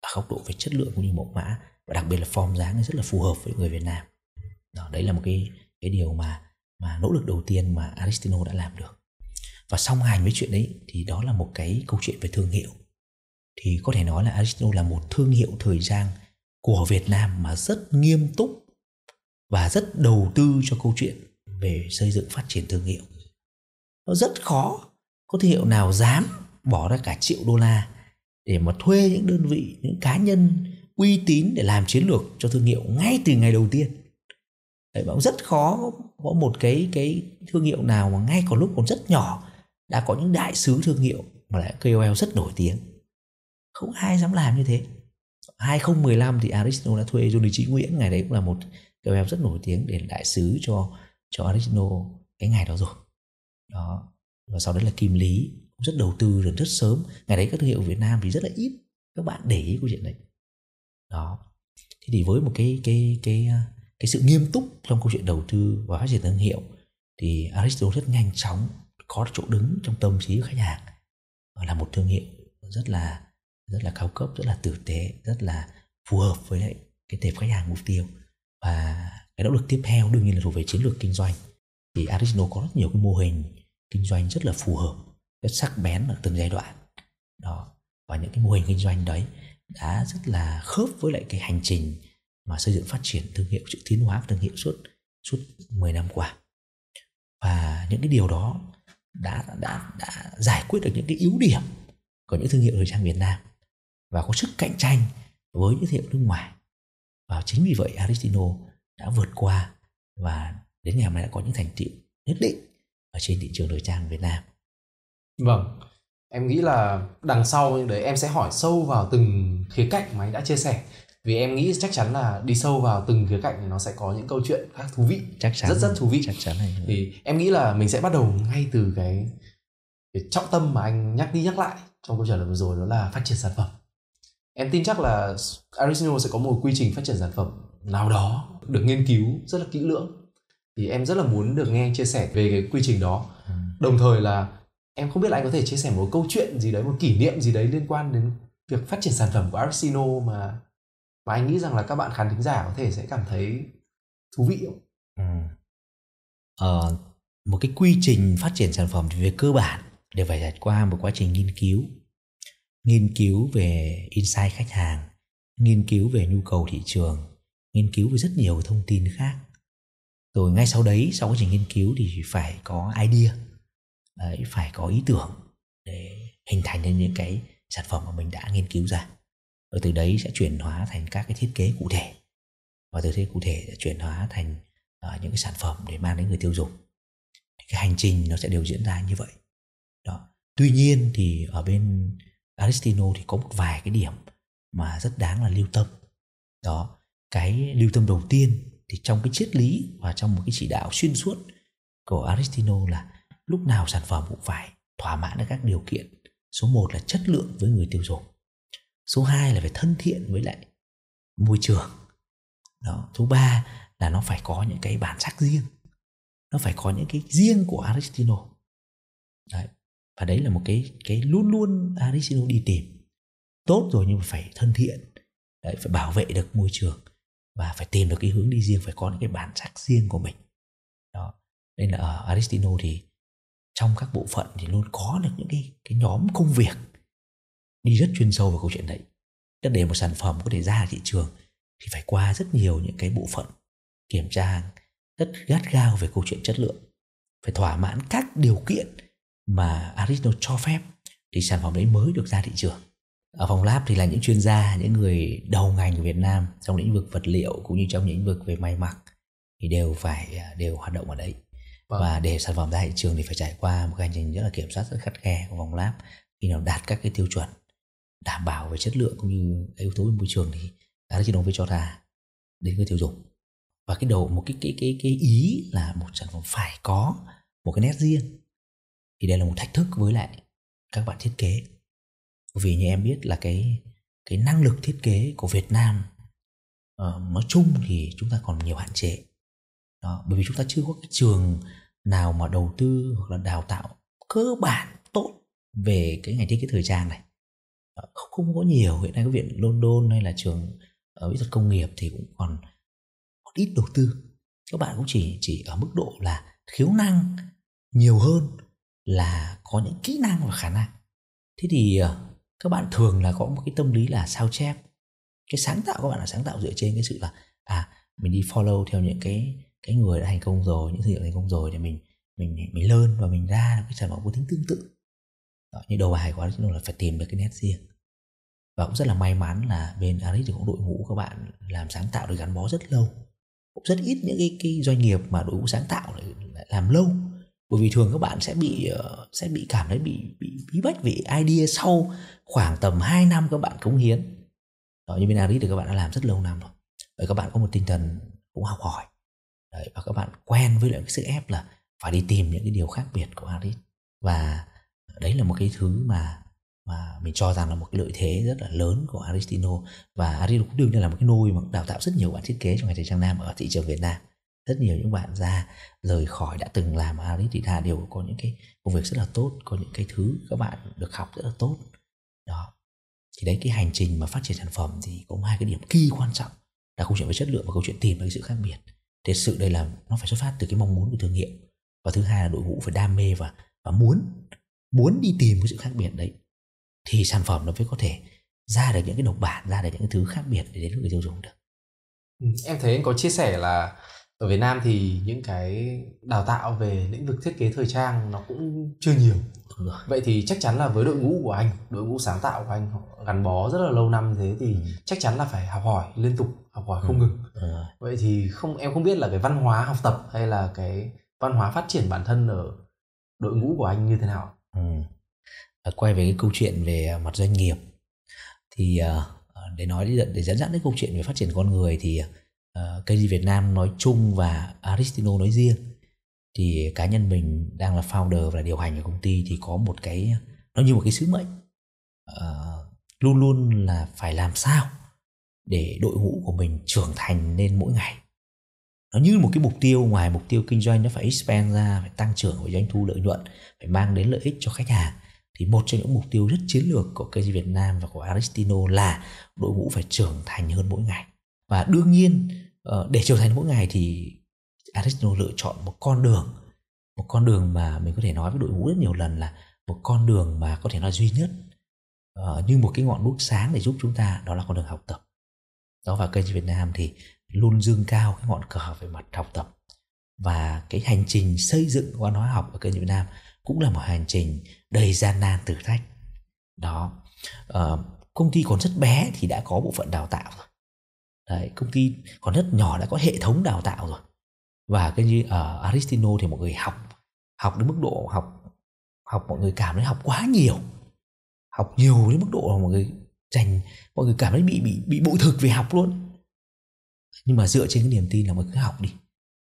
ở góc độ về chất lượng cũng như mẫu mã và đặc biệt là form dáng rất là phù hợp với người Việt Nam. Đó, đấy là một cái cái điều mà mà nỗ lực đầu tiên mà Aristino đã làm được. Và song hành với chuyện đấy thì đó là một cái câu chuyện về thương hiệu. Thì có thể nói là Aristino là một thương hiệu thời trang của Việt Nam mà rất nghiêm túc và rất đầu tư cho câu chuyện về xây dựng phát triển thương hiệu. Nó rất khó. Có thương hiệu nào dám bỏ ra cả triệu đô la để mà thuê những đơn vị, những cá nhân uy tín để làm chiến lược cho thương hiệu ngay từ ngày đầu tiên. Đấy, cũng rất khó có một cái cái thương hiệu nào mà ngay còn lúc còn rất nhỏ đã có những đại sứ thương hiệu mà lại KOL rất nổi tiếng. Không ai dám làm như thế. 2015 thì Aristo đã thuê Johnny Trí Nguyễn ngày đấy cũng là một KOL rất nổi tiếng để đại sứ cho cho Aristo cái ngày đó rồi. Đó và sau đấy là Kim Lý cũng rất đầu tư rồi rất sớm. Ngày đấy các thương hiệu Việt Nam thì rất là ít. Các bạn để ý câu chuyện đấy đó. Thế thì với một cái cái cái à, cái sự nghiêm túc trong câu chuyện đầu tư và phát triển thương hiệu, thì Aristo rất nhanh chóng, có chỗ đứng trong tâm trí của khách hàng. Là một thương hiệu rất là rất là cao cấp, rất là tử tế, rất là phù hợp với lại cái tệp khách hàng mục tiêu. Và cái động lực tiếp theo đương nhiên là thuộc về chiến lược kinh doanh. Thì Aristo có rất nhiều cái mô hình kinh doanh rất là phù hợp, rất sắc bén ở từng giai đoạn. Đó. Và những cái mô hình kinh doanh đấy đã rất là khớp với lại cái hành trình mà xây dựng phát triển thương hiệu sự tiến hóa thương hiệu suốt suốt 10 năm qua. Và những cái điều đó đã đã đã giải quyết được những cái yếu điểm của những thương hiệu thời trang Việt Nam và có sức cạnh tranh với những thương hiệu nước ngoài. Và chính vì vậy Aristino đã vượt qua và đến ngày hôm nay đã có những thành tựu nhất định ở trên thị trường thời trang Việt Nam. Vâng, em nghĩ là đằng sau đấy em sẽ hỏi sâu vào từng khía cạnh mà anh đã chia sẻ. Vì em nghĩ chắc chắn là đi sâu vào từng khía cạnh thì nó sẽ có những câu chuyện khác thú vị chắc chắn. rất rất thú vị. Chắc chắn này thì em nghĩ là mình sẽ bắt đầu ngay từ cái, cái trọng tâm mà anh nhắc đi nhắc lại trong câu trả lời vừa rồi đó là phát triển sản phẩm. Em tin chắc là Arisino sẽ có một quy trình phát triển sản phẩm nào đó được nghiên cứu rất là kỹ lưỡng. Thì em rất là muốn được nghe chia sẻ về cái quy trình đó. Ừ. đồng thời là em không biết là anh có thể chia sẻ một câu chuyện gì đấy một kỷ niệm gì đấy liên quan đến việc phát triển sản phẩm của Arisino mà mà anh nghĩ rằng là các bạn khán thính giả có thể sẽ cảm thấy thú vị không? Ừ. Ờ, một cái quy trình phát triển sản phẩm thì về cơ bản đều phải trải qua một quá trình nghiên cứu nghiên cứu về insight khách hàng nghiên cứu về nhu cầu thị trường nghiên cứu về rất nhiều thông tin khác rồi ngay sau đấy sau quá trình nghiên cứu thì phải có idea đấy, phải có ý tưởng để hình thành nên những cái sản phẩm mà mình đã nghiên cứu ra. Rồi từ đấy sẽ chuyển hóa thành các cái thiết kế cụ thể. Và từ thế cụ thể sẽ chuyển hóa thành uh, những cái sản phẩm để mang đến người tiêu dùng. Cái hành trình nó sẽ đều diễn ra như vậy. Đó. Tuy nhiên thì ở bên Aristino thì có một vài cái điểm mà rất đáng là lưu tâm. Đó cái lưu tâm đầu tiên thì trong cái triết lý và trong một cái chỉ đạo xuyên suốt của Aristino là lúc nào sản phẩm cũng phải thỏa mãn được các điều kiện. Số 1 là chất lượng với người tiêu dùng. Số 2 là phải thân thiện với lại môi trường. Đó số 3 là nó phải có những cái bản sắc riêng. Nó phải có những cái riêng của Aristino. Đấy và đấy là một cái cái luôn luôn Aristino đi tìm. Tốt rồi nhưng mà phải thân thiện. Đấy, phải bảo vệ được môi trường và phải tìm được cái hướng đi riêng phải có những cái bản sắc riêng của mình. Đó nên là ở Aristino thì trong các bộ phận thì luôn có được những cái cái nhóm công việc đi rất chuyên sâu vào câu chuyện đấy. Tức để một sản phẩm có thể ra thị trường thì phải qua rất nhiều những cái bộ phận kiểm tra rất gắt gao về câu chuyện chất lượng. Phải thỏa mãn các điều kiện mà Aristo cho phép thì sản phẩm đấy mới được ra thị trường. Ở phòng lab thì là những chuyên gia, những người đầu ngành của Việt Nam trong lĩnh vực vật liệu cũng như trong lĩnh vực về may mặc thì đều phải à, đều hoạt động ở đấy vâng. và để sản phẩm ra thị trường thì phải trải qua một cái hành trình rất là kiểm soát rất khắt khe của vòng lab khi nào đạt các cái tiêu chuẩn đảm bảo về chất lượng cũng như cái yếu tố về môi trường thì đã chỉ đồng với cho ra đến người tiêu dùng và cái đầu một cái cái cái cái ý là một sản phẩm phải có một cái nét riêng thì đây là một thách thức với lại các bạn thiết kế vì như em biết là cái cái năng lực thiết kế của Việt Nam uh, nói chung thì chúng ta còn nhiều hạn chế đó bởi vì chúng ta chưa có cái trường nào mà đầu tư hoặc là đào tạo cơ bản tốt về cái ngành thiết kế thời trang này. Không, không có nhiều. Hiện nay cái viện London hay là trường ở mỹ thuật công nghiệp thì cũng còn, còn ít đầu tư. Các bạn cũng chỉ chỉ ở mức độ là khiếu năng nhiều hơn là có những kỹ năng và khả năng. Thế thì ờ, các bạn thường là có một cái tâm lý là sao chép? Cái sáng tạo các bạn là sáng tạo dựa trên cái sự là à mình đi follow theo những cái cái người đã thành công rồi những thương hiệu thành công rồi thì mình mình mình lơn và mình ra cái sản phẩm có tính tương tự. Đó, như đầu bài quá chúng là phải tìm được cái nét riêng. Và cũng rất là may mắn là bên Aris thì cũng đội ngũ các bạn làm sáng tạo được gắn bó rất lâu. Cũng rất ít những cái, cái doanh nghiệp mà đội ngũ sáng tạo lại làm lâu. Bởi vì thường các bạn sẽ bị ờ, sẽ bị cảm thấy bị bị bí bách vì idea sau khoảng tầm 2 năm các bạn cống hiến. Đó, như bên Aris thì các bạn đã làm rất lâu năm rồi. Và các bạn có một tinh thần cũng học hỏi. Đấy, và các bạn quen với lại cái sức ép là phải đi tìm những cái điều khác biệt của Aris và đấy là một cái thứ mà mà mình cho rằng là một cái lợi thế rất là lớn của Aristino. Và Aristino cũng đương nhiên là một cái nôi mà đào tạo rất nhiều bạn thiết kế trong ngành thời trang nam ở thị trường Việt Nam. Rất nhiều những bạn ra rời khỏi đã từng làm Aris thì đa đều có những cái công việc rất là tốt có những cái thứ các bạn được học rất là tốt. Đó. Thì đấy cái hành trình mà phát triển sản phẩm thì có hai cái điểm kỳ quan trọng. Là câu chuyện về chất lượng và câu chuyện tìm ra cái sự khác biệt thế sự đây là, nó phải xuất phát từ cái mong muốn của thương hiệu và thứ hai là đội ngũ phải đam mê và và muốn muốn đi tìm cái sự khác biệt đấy. Thì sản phẩm nó mới có thể ra được những cái độc bản, ra được những cái thứ khác biệt để đến người tiêu dùng được. Ừ, em thấy anh có chia sẻ là ở Việt Nam thì những cái đào tạo về lĩnh vực thiết kế thời trang nó cũng chưa nhiều vậy thì chắc chắn là với đội ngũ của anh đội ngũ sáng tạo của anh gắn bó rất là lâu năm thế thì ừ. chắc chắn là phải học hỏi liên tục học hỏi không ừ. ngừng ừ. vậy thì không em không biết là cái văn hóa học tập hay là cái văn hóa phát triển bản thân ở đội ngũ của anh như thế nào ừ quay về cái câu chuyện về mặt doanh nghiệp thì ờ, để nói để dẫn dắt đến câu chuyện về phát triển con người thì uh, ờ, Việt Nam nói chung và Aristino nói riêng. Thì cá nhân mình đang là founder và điều hành của công ty thì có một cái nó như một cái sứ mệnh. Uh, luôn luôn là phải làm sao để đội ngũ của mình trưởng thành lên mỗi ngày. Nó như một cái mục tiêu ngoài mục tiêu kinh doanh nó phải expand ra phải tăng trưởng về doanh thu lợi nhuận phải mang đến lợi ích cho khách hàng. Thì một trong những mục tiêu rất chiến lược của KG Việt Nam và của Aristino là đội ngũ phải trưởng thành hơn mỗi ngày và đương nhiên ờ, để trưởng thành mỗi ngày thì Aristotle lựa chọn một con đường một con đường mà mình có thể nói với đội ngũ rất nhiều lần là một con đường mà có thể nói duy nhất uh, như một cái ngọn đuốc sáng để giúp chúng ta đó là con đường học tập. Đó và kênh Việt Nam thì luôn dương cao cái ngọn cờ về mặt học tập. Và cái hành trình xây dựng văn hóa học ở kênh Việt Nam cũng là một hành trình đầy gian nan thử thách. Đó uh, công ty còn rất bé thì đã có bộ phận đào tạo rồi. Đấy, công ty còn rất nhỏ đã có hệ thống đào tạo rồi. Và cái như ở Aristino thì mọi người học học đến mức độ học học mọi người cảm thấy học quá nhiều học nhiều đến mức độ mà mọi người dành mọi người cảm thấy bị bị bị bội thực về học luôn. Nhưng mà dựa trên cái niềm tin là mọi người cứ học đi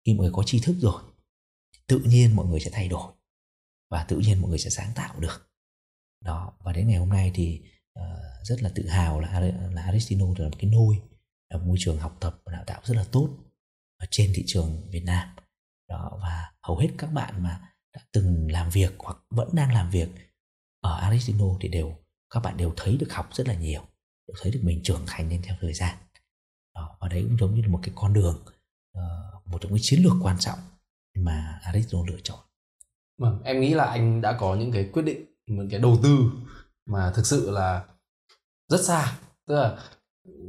khi mọi người có tri thức rồi tự nhiên mọi người sẽ thay đổi và tự nhiên mọi người sẽ sáng tạo được. Đó và đến ngày hôm nay thì uh, rất là tự hào là là Aristino là một cái nôi là môi trường học tập và đào tạo rất là tốt ở trên thị trường Việt Nam. Đó và hầu hết các bạn mà đã từng làm việc hoặc vẫn đang làm việc ở Aristino thì đều các bạn đều thấy được học rất là nhiều đều thấy được mình trưởng thành lên theo thời gian. Đó, và đấy cũng giống như là một cái con đường ờ, một trong những chiến lược quan trọng mà Aristino lựa chọn. Vâng, em nghĩ là anh đã có những cái quyết định, một cái đầu tư mà thực sự là rất xa. Tức là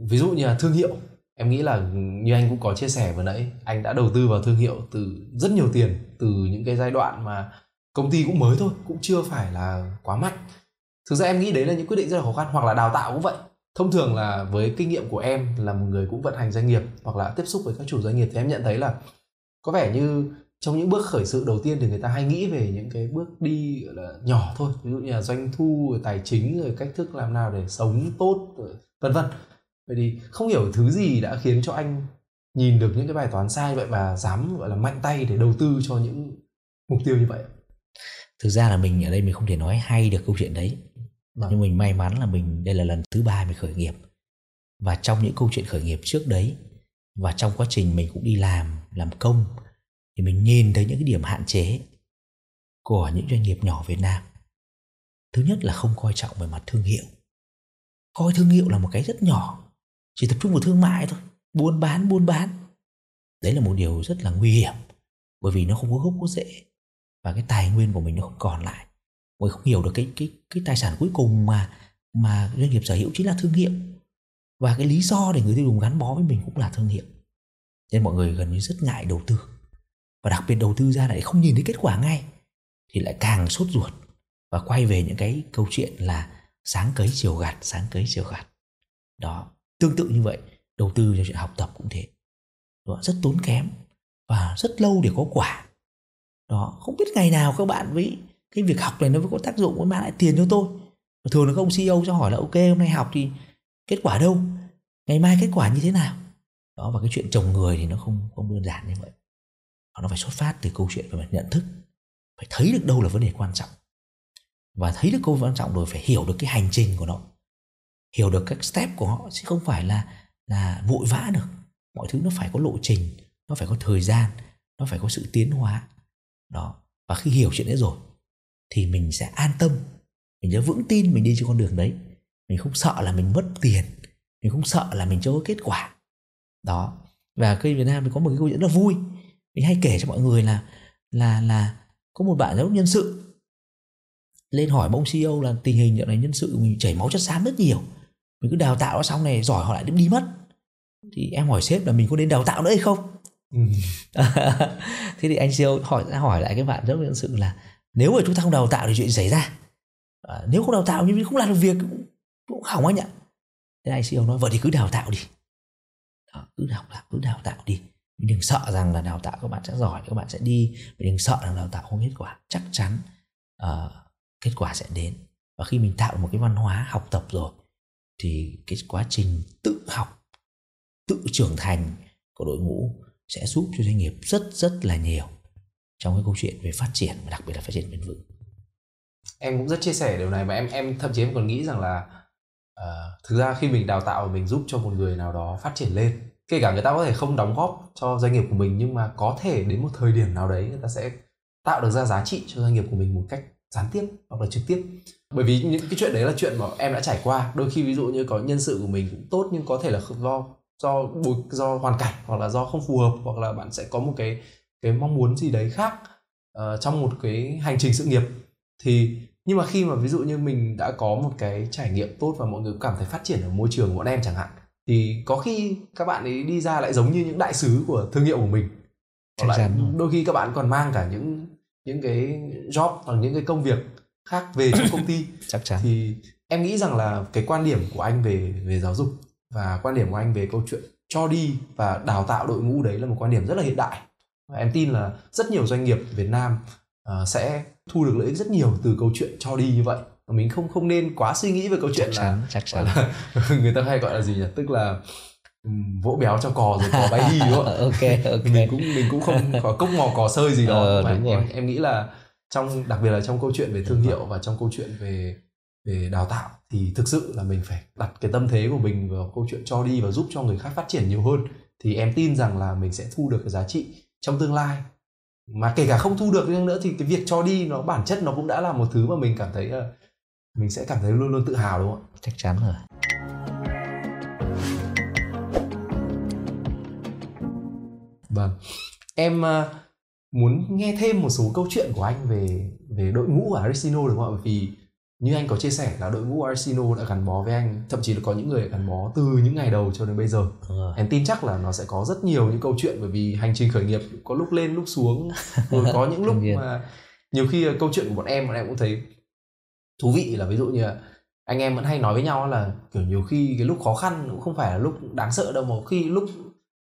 ví dụ như là thương hiệu, em nghĩ là như anh cũng có chia sẻ vừa nãy, anh đã đầu tư vào thương hiệu từ rất nhiều tiền từ những cái giai đoạn mà công ty cũng mới thôi, cũng chưa phải là quá mạnh. Thực ra em nghĩ đấy là những quyết định rất là khó khăn hoặc là đào tạo cũng vậy. Thông thường là với kinh nghiệm của em là một người cũng vận hành doanh nghiệp hoặc là tiếp xúc với các chủ doanh nghiệp thì em nhận thấy là có vẻ như trong những bước khởi sự đầu tiên thì người ta hay nghĩ về những cái bước đi gọi là nhỏ thôi ví dụ như là doanh thu rồi tài chính rồi cách thức làm nào để sống tốt rồi vân vân vậy thì không hiểu thứ gì đã khiến cho anh nhìn được những cái bài toán sai vậy và dám gọi là mạnh tay để đầu tư cho những mục tiêu như vậy thực ra là mình ở đây mình không thể nói hay được câu chuyện đấy vâng. nhưng mình may mắn là mình đây là lần thứ ba mình khởi nghiệp và trong những câu chuyện khởi nghiệp trước đấy và trong quá trình mình cũng đi làm làm công thì mình nhìn thấy những cái điểm hạn chế của những doanh nghiệp nhỏ Việt Nam. Thứ nhất là không coi trọng về mặt thương hiệu. Coi thương hiệu là một cái rất nhỏ, chỉ tập trung vào thương mại thôi, buôn bán buôn bán. Đấy là một điều rất là nguy hiểm bởi vì nó không có gốc có rễ và cái tài nguyên của mình nó không còn lại. Mọi không hiểu được cái cái cái tài sản cuối cùng mà mà doanh nghiệp sở hữu chính là thương hiệu. Và cái lý do để người tiêu dùng gắn bó với mình cũng là thương hiệu. Nên mọi người gần như rất ngại đầu tư. Và đặc biệt đầu tư ra lại không nhìn thấy kết quả ngay thì lại càng sốt ruột và quay về những cái câu chuyện là sáng cấy chiều gặt sáng cấy chiều gặt đó tương tự như vậy đầu tư cho chuyện học tập cũng thế. Đó, rất tốn kém và rất lâu để có quả. Đó không biết ngày nào các bạn với cái việc học này nó có tác dụng mới mang lại tiền cho tôi. Thường là các ông CEO cho hỏi là ok hôm nay học thì kết quả đâu? Ngày mai kết quả như thế nào? Đó và cái chuyện trồng người thì nó không không đơn giản như vậy. Nó phải xuất phát từ câu chuyện về mặt nhận thức. Phải thấy được đâu là vấn đề quan trọng. Và thấy được câu quan trọng rồi phải hiểu được cái hành trình của nó hiểu được các step của họ chứ không phải là là vội vã được. Mọi thứ nó phải có lộ trình, nó phải có thời gian, nó phải có sự tiến hóa. Đó, và khi hiểu chuyện đấy rồi, thì mình sẽ an tâm, mình sẽ vững tin mình đi trên con đường đấy. Mình không sợ là mình mất tiền, mình không sợ là mình chưa có kết quả. Đó, và khi Việt Nam mình có một cái câu chuyện rất là vui. Mình hay kể cho mọi người là là là có một bạn giám đốc nhân sự lên hỏi ông CEO là tình hình dạo này nhân sự mình chảy máu chất xám rất nhiều mình cứ đào tạo nó xong này giỏi họ lại đi mất. Thì em hỏi sếp là mình có nên đào tạo nữa hay không? Ừ. thế thì anh CEO hỏi hỏi lại cái bạn đốc nhân sự là nếu mà chúng ta không đào tạo thì chuyện xảy ra. À, nếu không đào tạo nhưng không làm được việc cũng, cũng hỏng anh ạ. Thế anh CEO nói vậy thì cứ đào tạo đi. Đó, cứ đào tạo cứ đào tạo đi. Mình đừng sợ rằng là đào tạo các bạn sẽ giỏi các bạn sẽ đi. Mình đừng sợ rằng đào tạo không kết quả. Chắc chắn uh, kết quả sẽ đến. Và khi mình tạo một cái văn hóa học tập rồi thì cái quá trình tự học tự trưởng thành của đội ngũ sẽ giúp cho doanh nghiệp rất rất là nhiều trong cái câu chuyện về phát triển và đặc biệt là phát triển bền vững. Em cũng rất chia sẻ điều này và em em thậm chí em còn nghĩ rằng là uh, thực ra khi mình đào tạo mình giúp cho một người nào đó phát triển lên kể cả người ta có thể không đóng góp cho doanh nghiệp của mình nhưng mà có thể đến một thời điểm nào đấy người ta sẽ tạo được ra giá trị cho doanh nghiệp của mình một cách gián tiếp hoặc là trực tiếp. Bởi vì những cái chuyện đấy là chuyện mà em đã trải qua. Đôi khi ví dụ như có nhân sự của mình cũng tốt nhưng có thể là do do do hoàn cảnh hoặc là do không phù hợp hoặc là bạn sẽ có một cái cái mong muốn gì đấy khác uh, trong một cái hành trình sự nghiệp. Thì nhưng mà khi mà ví dụ như mình đã có một cái trải nghiệm tốt và mọi người cảm thấy phát triển ở môi trường của bọn em chẳng hạn thì có khi các bạn ấy đi ra lại giống như những đại sứ của thương hiệu của mình. Hoặc lại đôi khi các bạn còn mang cả những những cái job hoặc những cái công việc khác về trong công ty. Chắc chắn. Thì em nghĩ rằng là cái quan điểm của anh về về giáo dục và quan điểm của anh về câu chuyện cho đi và đào tạo đội ngũ đấy là một quan điểm rất là hiện đại. Và em tin là rất nhiều doanh nghiệp Việt Nam uh, sẽ thu được lợi ích rất nhiều từ câu chuyện cho đi như vậy. Mình không không nên quá suy nghĩ về câu chuyện chắc chắn, là chắc chắn. Là, người ta hay gọi là gì nhỉ? Tức là vỗ béo cho cò rồi cò bay đi đúng không ok ok. Mình cũng mình cũng không có cốc mò cò sơi gì đó ờ, mà đúng em rồi. em nghĩ là trong đặc biệt là trong câu chuyện về thương hiệu và trong câu chuyện về về đào tạo thì thực sự là mình phải đặt cái tâm thế của mình vào câu chuyện cho đi và giúp cho người khác phát triển nhiều hơn. Thì em tin rằng là mình sẽ thu được cái giá trị trong tương lai. Mà kể cả không thu được nữa thì cái việc cho đi nó bản chất nó cũng đã là một thứ mà mình cảm thấy là mình sẽ cảm thấy luôn luôn tự hào đúng không ạ? Chắc chắn rồi vâng. Em uh, muốn nghe thêm một số câu chuyện của anh về về đội ngũ của Arisino đúng không ạ? Bởi vì như anh có chia sẻ là đội ngũ Arisino đã gắn bó với anh thậm chí là có những người gắn bó từ những ngày đầu cho đến bây giờ. Ừ. em tin chắc là nó sẽ có rất nhiều những câu chuyện bởi vì hành trình khởi nghiệp có lúc lên lúc xuống rồi có những lúc mà nhiều khi câu chuyện của bọn em bọn em cũng thấy thú vị là ví dụ như là anh em vẫn hay nói với nhau là kiểu nhiều khi cái lúc khó khăn cũng không phải là lúc đáng sợ đâu mà khi lúc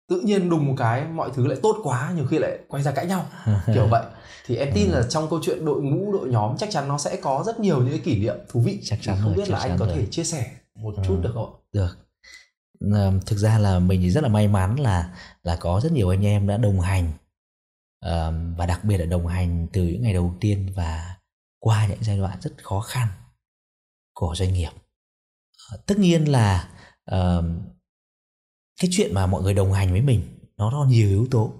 tự nhiên đùng một cái mọi thứ lại tốt quá nhiều khi lại quay ra cãi nhau kiểu vậy thì em tin là trong câu chuyện đội ngũ đội nhóm chắc chắn nó sẽ có rất nhiều những cái kỷ niệm thú vị chắc chắn không rồi, biết là anh có rồi. thể chia sẻ một Ừ. chút được không ạ? được Ờ, thực ra là mình thì rất là may mắn là là có rất nhiều anh em đã đồng hành và đặc biệt là đồng hành từ những ngày đầu tiên và qua những giai đoạn rất khó khăn của doanh nghiệp Ờ, tất nhiên là cái chuyện mà mọi người đồng hành với mình nó có nhiều yếu tố.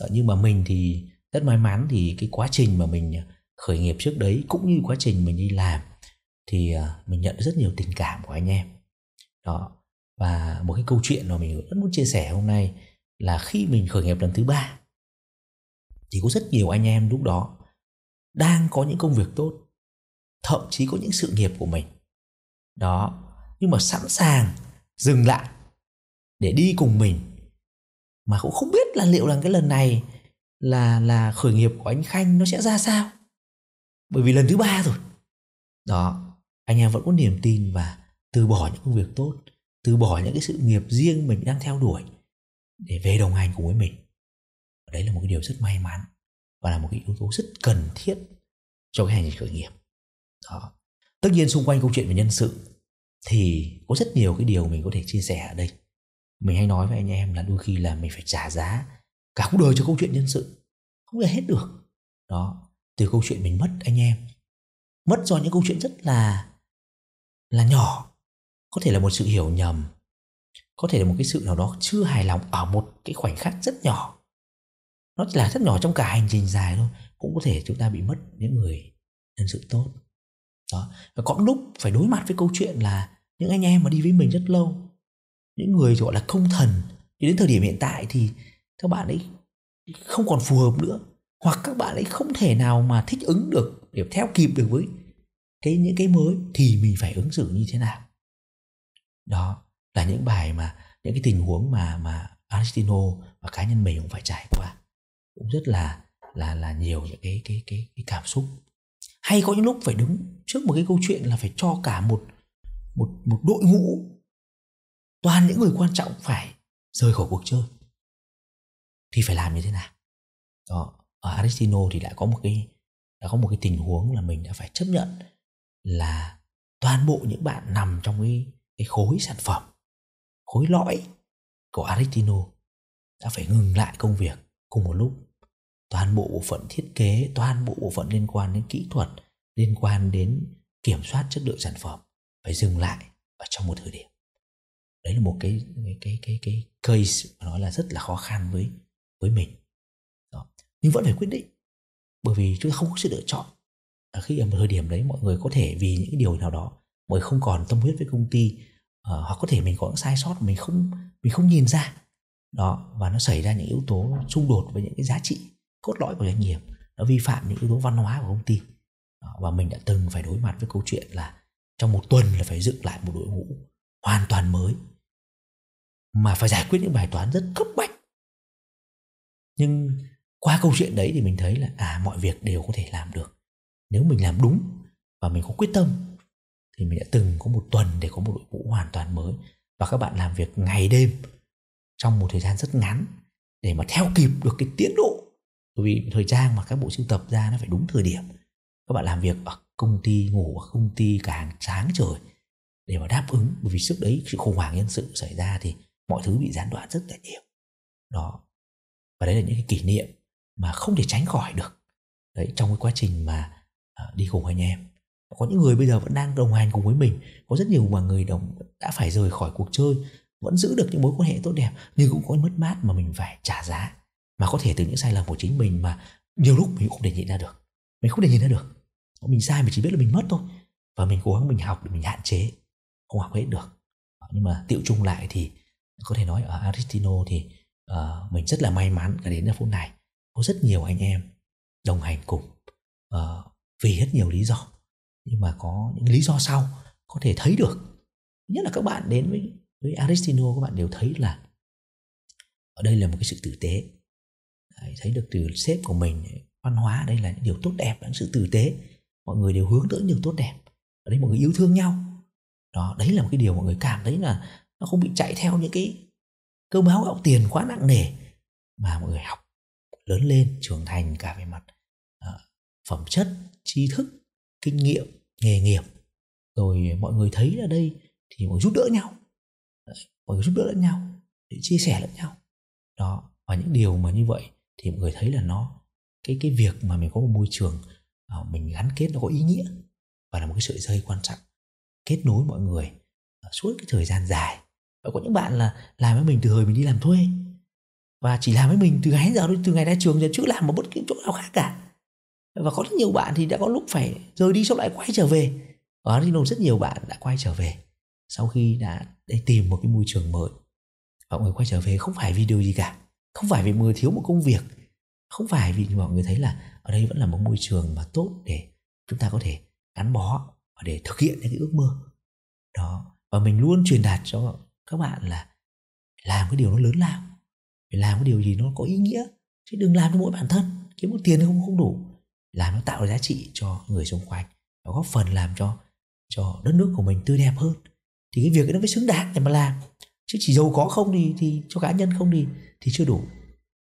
Ờ, nhưng mà mình thì rất may mắn thì cái quá trình mà mình ờ, khởi nghiệp trước đấy cũng như quá trình mình đi làm thì ờ, mình nhận rất nhiều tình cảm của anh em. Đó và một cái câu chuyện mà mình rất muốn chia sẻ hôm nay là khi mình khởi nghiệp lần thứ ba thì có rất nhiều anh em lúc đó đang có những công việc tốt thậm chí có những sự nghiệp của mình. Đó nhưng mà sẵn sàng dừng lại để đi cùng mình. Mà cũng không biết là liệu rằng cái lần này là là khởi nghiệp của anh Khanh nó sẽ ra sao. Bởi vì lần thứ ba rồi. Đó, anh em vẫn có niềm tin và từ bỏ những công việc tốt, từ bỏ những cái sự nghiệp riêng mình đang theo đuổi để về đồng hành cùng với mình. Đấy là một cái điều rất may mắn và là một cái yếu tố rất cần thiết cho cái hành trình khởi nghiệp. Đó. Tất nhiên xung quanh câu chuyện về nhân sự thì có rất nhiều cái điều mình có thể chia sẻ ở đây mình hay nói với anh em là đôi khi là mình phải trả giá cả cuộc đời cho câu chuyện nhân sự. Không thể hết được. Đó, từ câu chuyện mình mất, anh em. Mất do những câu chuyện rất là là nhỏ. Có thể là một sự hiểu nhầm. Có thể là một cái sự nào đó chưa hài lòng ở một cái khoảnh khắc rất nhỏ. Nó chỉ là rất nhỏ trong cả hành trình dài thôi. Cũng có thể chúng ta bị mất những người nhân sự tốt. Đó, và có lúc phải đối mặt với câu chuyện là những anh em mà đi với mình rất lâu những người gọi là công thần, thì đến thời điểm hiện tại thì các bạn ấy không còn phù hợp nữa, hoặc các bạn ấy không thể nào mà thích ứng được để theo kịp được với cái, những cái mới, thì mình phải ứng xử như thế nào. Đó là những bài mà, những cái tình huống mà mà Aristino và cá nhân mình cũng phải trải qua. Cũng rất là là là nhiều những cái cái cái cái cảm xúc. Hay có những lúc phải đứng trước một cái câu chuyện là phải cho cả một một một đội ngũ toàn những người quan trọng phải rời khỏi cuộc chơi. Thì phải làm như thế nào? Đó, ở Aristino thì đã có một cái, đã có một cái tình huống là mình đã phải chấp nhận là toàn bộ những bạn nằm trong cái cái khối sản phẩm, khối lõi của Aristino đã phải ngừng lại công việc cùng một lúc. Toàn bộ bộ phận thiết kế, toàn bộ bộ phận liên quan đến kỹ thuật, liên quan đến kiểm soát chất lượng sản phẩm phải dừng lại ở trong một thời điểm đấy là một cái cái cái cái, cái case mà nói là rất là khó khăn với với mình. Đó. nhưng vẫn phải quyết định bởi vì chúng ta không có sự lựa chọn. À, khi ở một thời điểm đấy mọi người có thể vì những điều nào đó mọi người không còn tâm huyết với công ty à, hoặc có thể mình có những sai sót mình không mình không nhìn ra. Đó và nó xảy ra những yếu tố xung đột với những cái giá trị cốt lõi của doanh nghiệp. Nó vi phạm những yếu tố văn hóa của công ty. Đó, và mình đã từng phải đối mặt với câu chuyện là trong một tuần là phải dựng lại một đội ngũ hoàn toàn mới mà phải giải quyết những bài toán rất cấp bách. Nhưng qua câu chuyện đấy thì mình thấy là à mọi việc đều có thể làm được. Nếu mình làm đúng và mình có quyết tâm thì mình đã từng có một tuần để có một đội ngũ hoàn toàn mới. Và các bạn làm việc ngày đêm trong một thời gian rất ngắn để mà theo kịp được cái tiến độ. Bởi vì thời trang mà các bộ sưu tập ra nó phải đúng thời điểm. Các bạn làm việc ở công ty, ngủ ở công ty cả hàng sáng trời để mà đáp ứng. Bởi vì trước đấy sự khủng hoảng nhân sự xảy ra thì mọi thứ bị gián đoạn rất là nhiều. Đó. Và đấy là những cái kỷ niệm mà không thể tránh khỏi được. Đấy trong cái quá trình mà uh, đi cùng anh em. Có những người bây giờ vẫn đang đồng hành cùng với mình. Có rất nhiều mà người đồng đã phải rời khỏi cuộc chơi vẫn giữ được những mối quan hệ tốt đẹp nhưng cũng có mất mát mà mình phải trả giá. Mà có thể từ những sai lầm của chính mình mà nhiều lúc mình cũng không thể nhìn ra được. Mình không thể nhìn ra được. Mình sai mình chỉ biết là mình mất thôi. Và mình cố gắng mình học để mình hạn chế. Không học hết được. Ờ, nhưng mà tiệu chung lại thì có thể nói ở Aristino thì uh, mình rất là may mắn cả đến giờ phút này. Có rất nhiều anh em đồng hành cùng uh, vì rất nhiều lý do. Nhưng mà có những lý do sau có thể thấy được. Nhất là các bạn đến với với Aristino các bạn đều thấy là ở đây là một cái sự tử tế. Đấy, thấy được từ sếp của mình văn hóa đây là những điều tốt đẹp là những sự tử tế. Mọi người đều hướng tới những điều tốt đẹp. Ở đây mọi người yêu thương nhau. Đó đấy là một cái điều mọi người cảm thấy là nó không bị chạy theo những cái cơm áo gạo tiền quá nặng nề mà mọi người học lớn lên trưởng thành cả về mặt uh, phẩm chất tri thức kinh nghiệm nghề nghiệp. Rồi mọi người thấy ở đây thì mọi người giúp đỡ nhau. Mọi người giúp đỡ lẫn nhau để chia sẻ lẫn nhau. Đó và những điều mà như vậy thì mọi người thấy là nó cái cái việc mà mình có một môi trường uh, mình gắn kết nó có ý nghĩa và là một cái sợi dây quan trọng kết nối mọi người uh, suốt cái thời gian dài và có những bạn là làm với mình từ hồi mình đi làm thuê. Và chỉ làm với mình từ ngày giờ từ ngày ra trường giờ chưa làm một bất kỳ chỗ nào khác cả. Và có rất nhiều bạn thì đã có lúc phải rời đi sau lại quay trở về. Ở thì rất nhiều bạn đã quay trở về sau khi đã tìm một cái môi trường mới. Và mọi người quay trở về không phải vì điều gì cả. Không phải vì người thiếu một công việc. Không phải vì mọi người thấy là ở đây vẫn là một môi trường mà tốt để chúng ta có thể gắn bó và để thực hiện những cái ước mơ. Đó. Và mình luôn truyền đạt cho các bạn là làm cái điều nó lớn lao phải làm cái điều gì nó có ý nghĩa chứ đừng làm cho mỗi bản thân kiếm một tiền không không đủ. Làm nó tạo giá trị cho người xung quanh và góp phần làm cho cho đất nước của mình tươi đẹp hơn. Thì cái việc ấy nó mới xứng đáng để mà làm. Chứ chỉ giàu có không thì thì cho cá nhân không thì thì chưa đủ.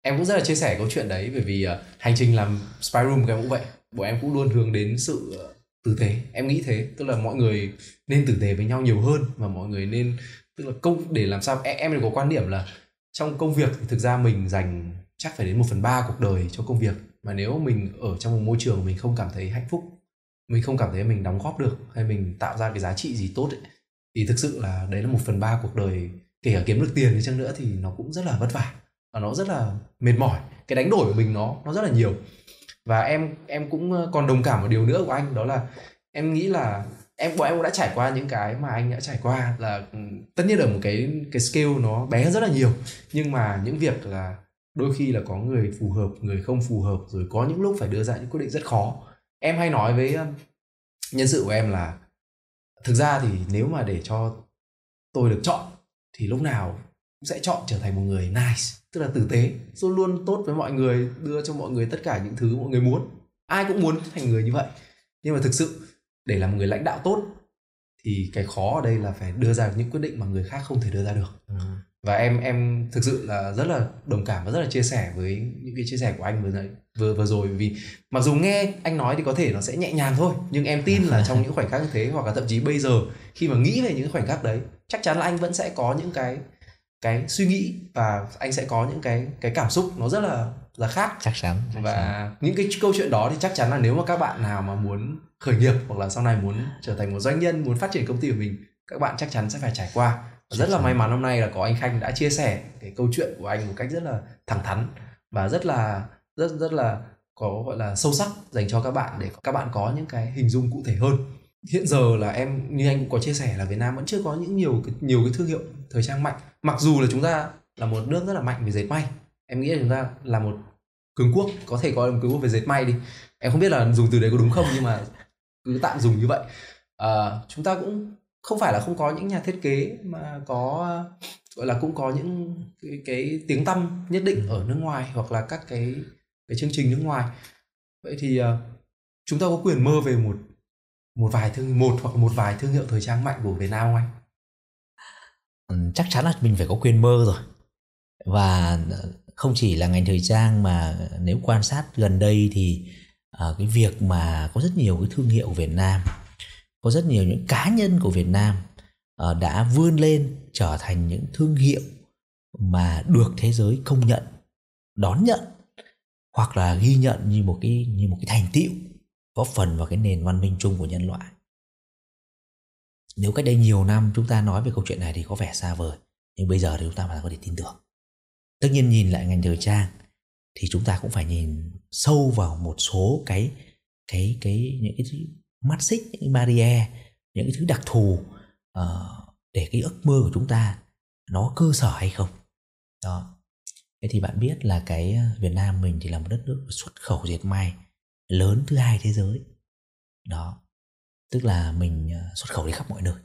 Em cũng rất là chia sẻ câu chuyện đấy bởi vì uh, hành trình làm spy room của em cũng vậy. Bọn em cũng luôn hướng đến sự uh, tử tế. Em nghĩ thế tức là mọi người nên tử tế với nhau nhiều hơn và mọi người nên tức là công để làm sao em em có quan điểm là trong công việc thì thực ra mình dành chắc phải đến một phần ba cuộc đời cho công việc. Mà nếu mình ở trong một môi trường mình không cảm thấy hạnh phúc mình không cảm thấy mình đóng góp được hay mình tạo ra cái giá trị gì tốt ấy, thì thực sự là đấy là một phần ba cuộc đời. Kể cả kiếm được tiền đi chăng nữa thì nó cũng rất là vất vả và nó rất là mệt mỏi. Cái đánh đổi của mình nó nó rất là nhiều. Và em em cũng ờ, còn đồng cảm một điều nữa của anh đó là em nghĩ là em, bọn em cũng đã trải qua những cái mà anh đã trải qua là ừ, tất nhiên ở một cái cái scale nó bé rất là nhiều. Nhưng mà những việc là đôi khi là có người phù hợp, người không phù hợp, rồi có những lúc phải đưa ra những quyết định rất khó. Em hay nói với nhân sự của em là, thực ra thì nếu mà để cho tôi được chọn, thì lúc nào cũng sẽ chọn trở thành một người nice, tức là tử tế, luôn luôn tốt với mọi người, đưa cho mọi người tất cả những thứ mọi người muốn. Ai cũng muốn thành người như vậy. Nhưng mà thực sự để làm người lãnh đạo tốt thì cái khó ở đây là phải đưa ra những quyết định mà người khác không thể đưa ra được ừ. và em em thực sự là rất là đồng cảm và rất là chia sẻ với những cái chia sẻ của anh vừa vừa vừa rồi vì mặc dù nghe anh nói thì có thể nó sẽ nhẹ nhàng thôi nhưng em tin là trong những khoảnh khắc như thế hoặc là thậm chí bây giờ khi mà nghĩ về những khoảnh khắc đấy chắc chắn là anh vẫn sẽ có những cái cái suy nghĩ và anh sẽ có những cái cái cảm xúc nó rất là là khác. Chắc chắn chắc và chắn. những cái câu chuyện đó thì chắc chắn là nếu mà các bạn nào mà muốn khởi nghiệp hoặc là sau này muốn trở thành một doanh nhân muốn phát triển công ty của mình các bạn chắc chắn sẽ phải trải qua. Chắc rất là may mắn hôm nay là có anh Khanh đã chia sẻ cái câu chuyện của anh một cách rất là thẳng thắn và rất là rất rất là có gọi là sâu sắc dành cho các bạn để các bạn có những cái hình dung cụ thể hơn. Hiện giờ là em như anh cũng có chia sẻ là Việt Nam vẫn chưa có những nhiều nhiều cái thương hiệu thời trang mạnh. Mặc dù là chúng ta là một nước rất là mạnh về dệt may em nghĩ là chúng ta là một cường quốc có thể coi là một cường quốc về dệt may đi. Em không biết là dùng từ đấy có đúng không nhưng mà cứ tạm dùng như vậy. À, chúng ta cũng không phải là không có những nhà thiết kế mà có gọi là cũng có những cái, cái tiếng tăm nhất định ở nước ngoài hoặc là các cái cái chương trình nước ngoài. Vậy thì uh, chúng ta có quyền mơ về một một vài thương một hoặc một vài thương hiệu thời trang mạnh của Việt Nam không anh? Ừ, chắc chắn là mình phải có quyền mơ rồi. Và không chỉ là ngành thời trang mà nếu quan sát gần đây thì uh, cái việc mà có rất nhiều cái thương hiệu của Việt Nam có rất nhiều những cá nhân của Việt Nam uh, đã vươn lên trở thành những thương hiệu mà được thế giới công nhận đón nhận hoặc là ghi nhận như một cái như một cái thành tựu góp phần vào cái nền văn minh chung của nhân loại. Nếu cách đây nhiều năm chúng ta nói về câu chuyện này thì có vẻ xa vời nhưng bây giờ thì chúng ta có thể tin tưởng tất nhiên nhìn lại ngành thời trang thì chúng ta cũng phải nhìn sâu vào một số cái cái cái những cái mắt xích những cái barrier những cái thứ đặc thù uh, để cái ước mơ của chúng ta nó cơ sở hay không. Đó. Thế thì bạn biết là cái ờ, Việt Nam mình thì là một đất nước xuất khẩu dệt may lớn thứ hai thế giới. Đó. Tức là mình ờ, xuất khẩu đi khắp mọi nơi.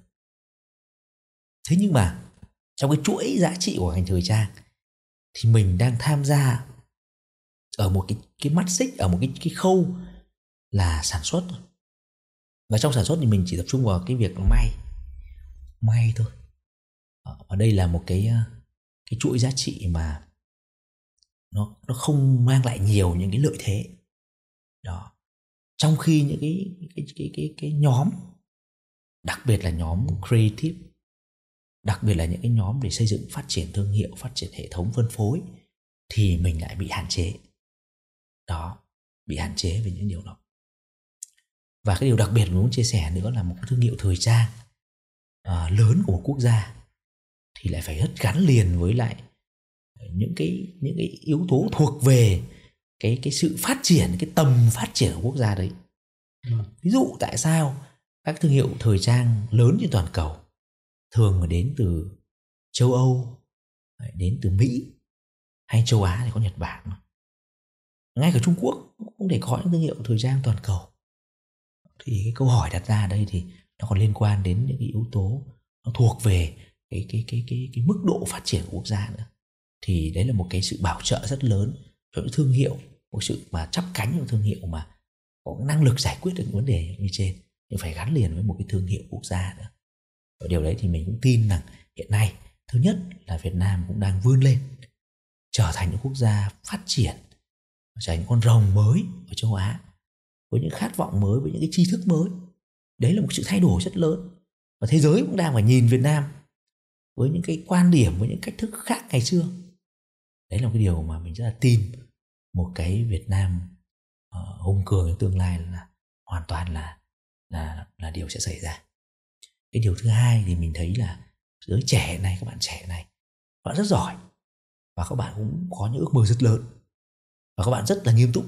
Thế nhưng mà trong cái chuỗi giá trị của ngành thời trang thì mình đang tham gia ở một cái cái mắt xích ở một cái cái khâu là sản xuất và trong sản xuất thì mình chỉ tập trung vào cái việc may. May thôi. Ờ, và đây là một cái ờ, cái chuỗi giá trị mà nó nó không mang lại nhiều những cái lợi thế. Đó. Trong khi những cái cái cái cái, cái nhóm đặc biệt là nhóm creative đặc biệt là những cái nhóm để xây dựng phát triển thương hiệu phát triển hệ thống phân phối thì mình lại bị hạn chế. Đó bị hạn chế về những điều đó. Và cái điều đặc biệt mình muốn chia sẻ nữa là một cái thương hiệu thời trang uh, lớn của một quốc gia thì lại phải rất gắn liền với lại những cái những cái yếu tố thuộc về cái cái sự phát triển cái tầm phát triển của quốc gia đấy. Ừ. ví dụ tại sao các thương hiệu thời trang lớn trên toàn cầu thường đến từ châu âu đến từ mỹ hay châu á thì có nhật bản ngay cả trung quốc cũng để có những thương hiệu thời trang toàn cầu. Thì cái câu hỏi đặt ra ở đây thì nó còn liên quan đến những cái yếu tố nó thuộc về cái cái cái cái cái mức độ phát triển của quốc gia nữa. Thì đấy là một cái sự bảo trợ rất lớn cho những thương hiệu, một sự mà chắp cánh những thương hiệu mà có năng lực giải quyết được những vấn đề như trên. Nhưng phải gắn liền với một cái thương hiệu quốc gia nữa và điều đấy thì mình cũng tin rằng hiện nay thứ nhất là Việt Nam cũng đang vươn lên trở thành những quốc gia phát triển trở thành con rồng mới ở châu Á với những khát vọng mới với những cái tri thức mới. Đấy là một sự thay đổi rất lớn. Và thế giới cũng đang phải nhìn Việt Nam với những cái quan điểm với những cách thức khác ngày xưa. Đấy là một cái điều mà mình rất là tin một cái Việt Nam uh, hùng cường trong tương lai là hoàn toàn là là là điều sẽ xảy ra cái điều thứ hai thì mình thấy là giới trẻ này, các bạn trẻ này các bạn rất giỏi và các bạn cũng có những ước mơ rất lớn và các bạn rất là nghiêm túc,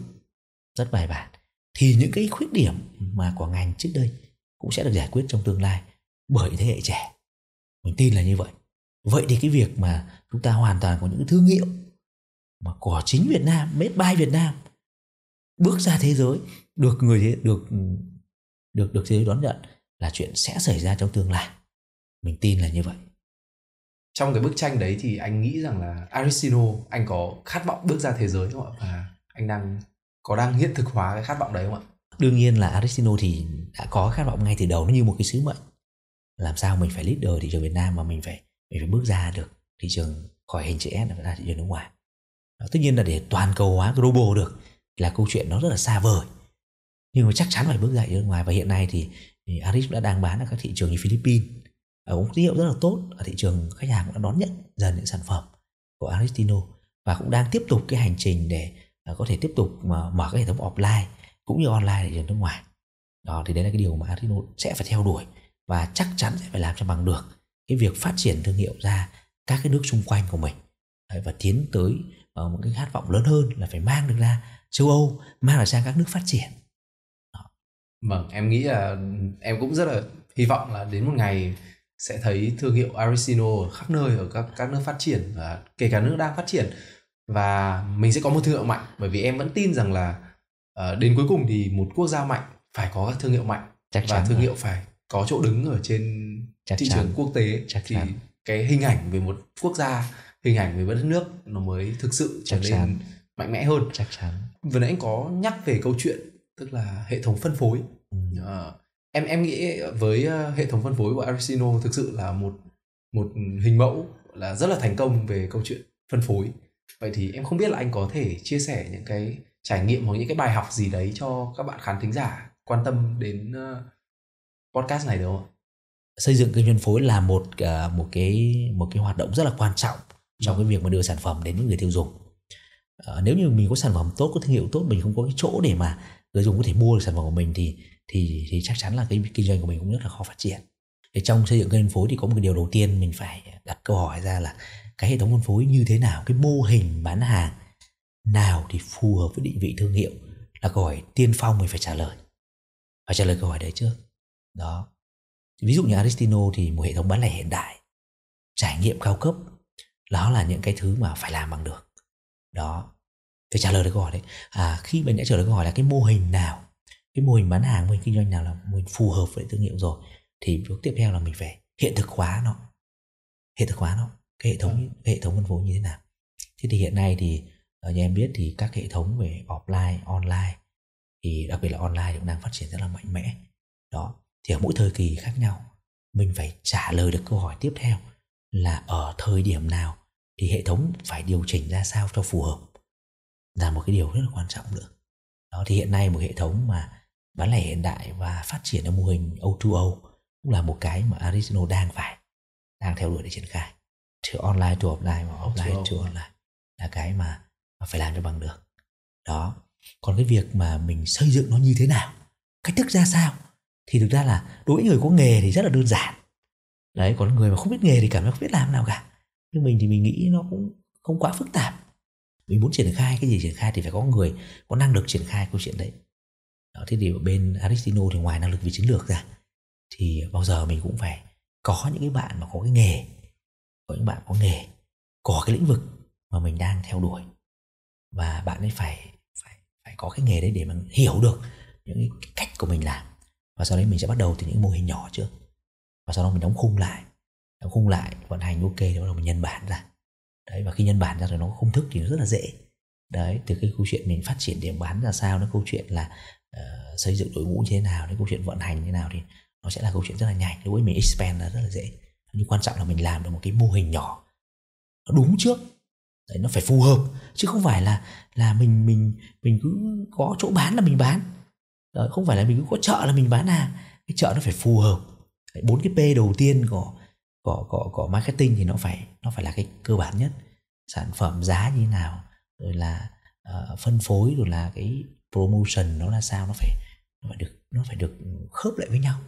rất bài bản. Thì những cái khuyết điểm mà của ngành trước đây cũng sẽ được giải quyết trong tương lai bởi thế hệ trẻ. Mình tin là như vậy. Vậy thì cái việc mà chúng ta hoàn toàn có những thương hiệu mà của chính Việt Nam, made by Việt Nam bước ra thế giới, được người được được được thế giới đón nhận là chuyện sẽ xảy ra trong tương lai. Mình tin là như vậy. Trong cái bức tranh đấy thì anh nghĩ rằng là Aristino anh có khát vọng bước ra thế giới không ạ? Và anh đang có đang hiện thực hóa cái khát vọng đấy không ạ? Đương nhiên là Aristino thì đã có khát vọng ngay từ đầu nó như một cái sứ mệnh. Làm sao mình phải leader thị trường Việt Nam mà mình phải mình phải bước ra được thị trường khỏi hình chữ S và ra thị trường nước ngoài? Đó, tất nhiên là để toàn cầu hóa global được là câu chuyện nó rất là xa vời. Nhưng mà chắc chắn phải bước ra thị trường nước ngoài. Và hiện nay thì, thì Aris đã đang bán ở các thị trường như Philippines. Ở cũng tín hiệu rất là tốt ở thị trường khách hàng cũng đã đón nhận dần những sản phẩm của Aristino và cũng đang tiếp tục cái hành trình để ờ, có thể tiếp tục mà mở cái hệ thống offline cũng như online để trường nước ngoài. Đó, thì đấy là cái điều mà Aristino sẽ phải theo đuổi và chắc chắn sẽ phải làm cho bằng được cái việc phát triển thương hiệu ra các cái nước xung quanh của mình. Và tiến tới ờ, một cái khát vọng lớn hơn là phải mang được ra châu Âu, mang được sang các nước phát triển vâng em nghĩ là em cũng rất là hy vọng là đến một ngày sẽ thấy thương hiệu Aristino ở khắp nơi ở các các nước phát triển và kể cả nước đang phát triển và mình sẽ có một thương hiệu mạnh bởi vì em vẫn tin rằng là uh, đến cuối cùng thì một quốc gia mạnh phải có các thương hiệu mạnh Chắc và thương rồi. hiệu phải có chỗ đứng ở trên Chắc thị chắn. trường quốc tế Chắc thì chắn. cái hình ảnh về một quốc gia hình ảnh về một đất nước nó mới thực sự trở Chắc nên chắn. mạnh mẽ hơn Chắc chắn. vừa nãy anh có nhắc về câu chuyện tức là hệ thống phân phối. Ừ. uh, em em nghĩ với uh, hệ thống phân phối của Aristino thực sự là một một hình mẫu là rất là thành công về câu chuyện phân phối. Vậy thì em không biết là anh có thể chia sẻ những cái trải nghiệm hoặc những cái bài học gì đấy cho các bạn khán thính giả quan tâm đến uh, podcast này được không? Xây dựng kênh phân phối là một một cái một cái hoạt động rất là quan trọng trong cái việc mà đưa sản phẩm đến những người tiêu dùng. Nếu như mình có sản phẩm tốt có thương hiệu tốt mình không có cái chỗ để mà người dùng có thể mua được sản phẩm của mình thì thì thì chắc chắn là cái kinh doanh của mình cũng rất là khó phát triển. Thì trong xây dựng kênh phân phối thì có một cái điều đầu tiên mình phải đặt câu hỏi ra là cái hệ thống phân phối như thế nào, cái mô hình bán hàng nào thì phù hợp với định vị thương hiệu là câu hỏi tiên phong mình phải trả lời. Phải trả lời câu hỏi đấy trước. Đó. Ví dụ như Aristino thì một hệ thống bán lẻ hiện đại, trải nghiệm cao cấp, đó là những cái thứ mà phải làm bằng được. Đó phải trả lời được câu hỏi đấy. À khi mình đã trả lời câu hỏi là cái mô hình nào cái mô hình bán hàng mô hình kinh doanh nào là mô hình phù hợp với thương hiệu rồi thì bước tiếp theo là mình phải hiện thực hóa nó. Hiện thực hóa nó cái hệ thống cái hệ thống phân phối như thế nào. Thế thì hiện nay thì ờ, như em biết thì các hệ thống về offline online thì đặc biệt là online cũng đang phát triển rất là mạnh mẽ. Đó thì ở mỗi thời kỳ khác nhau mình phải trả lời được câu hỏi tiếp theo là ở thời điểm nào thì hệ thống phải điều chỉnh ra sao cho phù hợp là một cái điều rất là quan trọng nữa. Đó thì hiện nay một hệ thống mà bán lẻ hiện đại và phát triển ở mô hình O2O cũng là một cái mà Arizona đang phải đang theo đuổi để triển khai. Từ online to offline và offline to online là cái mà, mà phải làm cho bằng được. Đó còn cái việc mà mình xây dựng nó như thế nào cách thức ra sao thì thực ra là đối với người có nghề thì rất là đơn giản. Đấy còn người mà không biết nghề thì cảm giác không biết làm nào cả. Nhưng mình thì mình nghĩ nó cũng không quá phức tạp mình muốn triển khai cái gì triển khai thì phải có người có năng lực triển khai câu chuyện đấy. Đó, thế thì bên Aristino thì ngoài năng lực về chiến lược ra thì bao giờ mình cũng phải có những cái bạn mà có cái nghề có những bạn có nghề có cái lĩnh vực mà mình đang theo đuổi. Và bạn ấy phải phải phải có cái nghề đấy để mà hiểu được những cái cách của mình làm. Và sau đấy mình sẽ bắt đầu từ những mô hình nhỏ trước. Và sau đó mình đóng khung lại. Đóng khung lại vận hành ok thì bắt đầu mình nhân bản ra đấy và khi nhân bản ra rồi nó có công thức thì nó rất là dễ. Đấy từ cái câu chuyện mình phát triển điểm bán ra sao đến câu chuyện là uh, xây dựng đội ngũ như thế nào đến câu chuyện vận hành như thế nào thì nó sẽ là câu chuyện rất là nhanh đối với mình expand là rất là dễ. Nhưng quan trọng là mình làm được một cái mô hình nhỏ. Nó đúng trước. Đấy nó phải phù hợp. Chứ không phải là là mình mình mình cứ có chỗ bán là mình bán. Đấy, không phải là mình cứ có chợ là mình bán hàng cái chợ nó phải phù hợp. Bốn cái p đầu tiên của của của của marketing thì nó phải nó phải là cái cơ bản nhất. Sản phẩm giá như nào rồi là uh, phân phối rồi là cái promotion nó là sao nó phải nó phải được nó phải được khớp lại với nhau.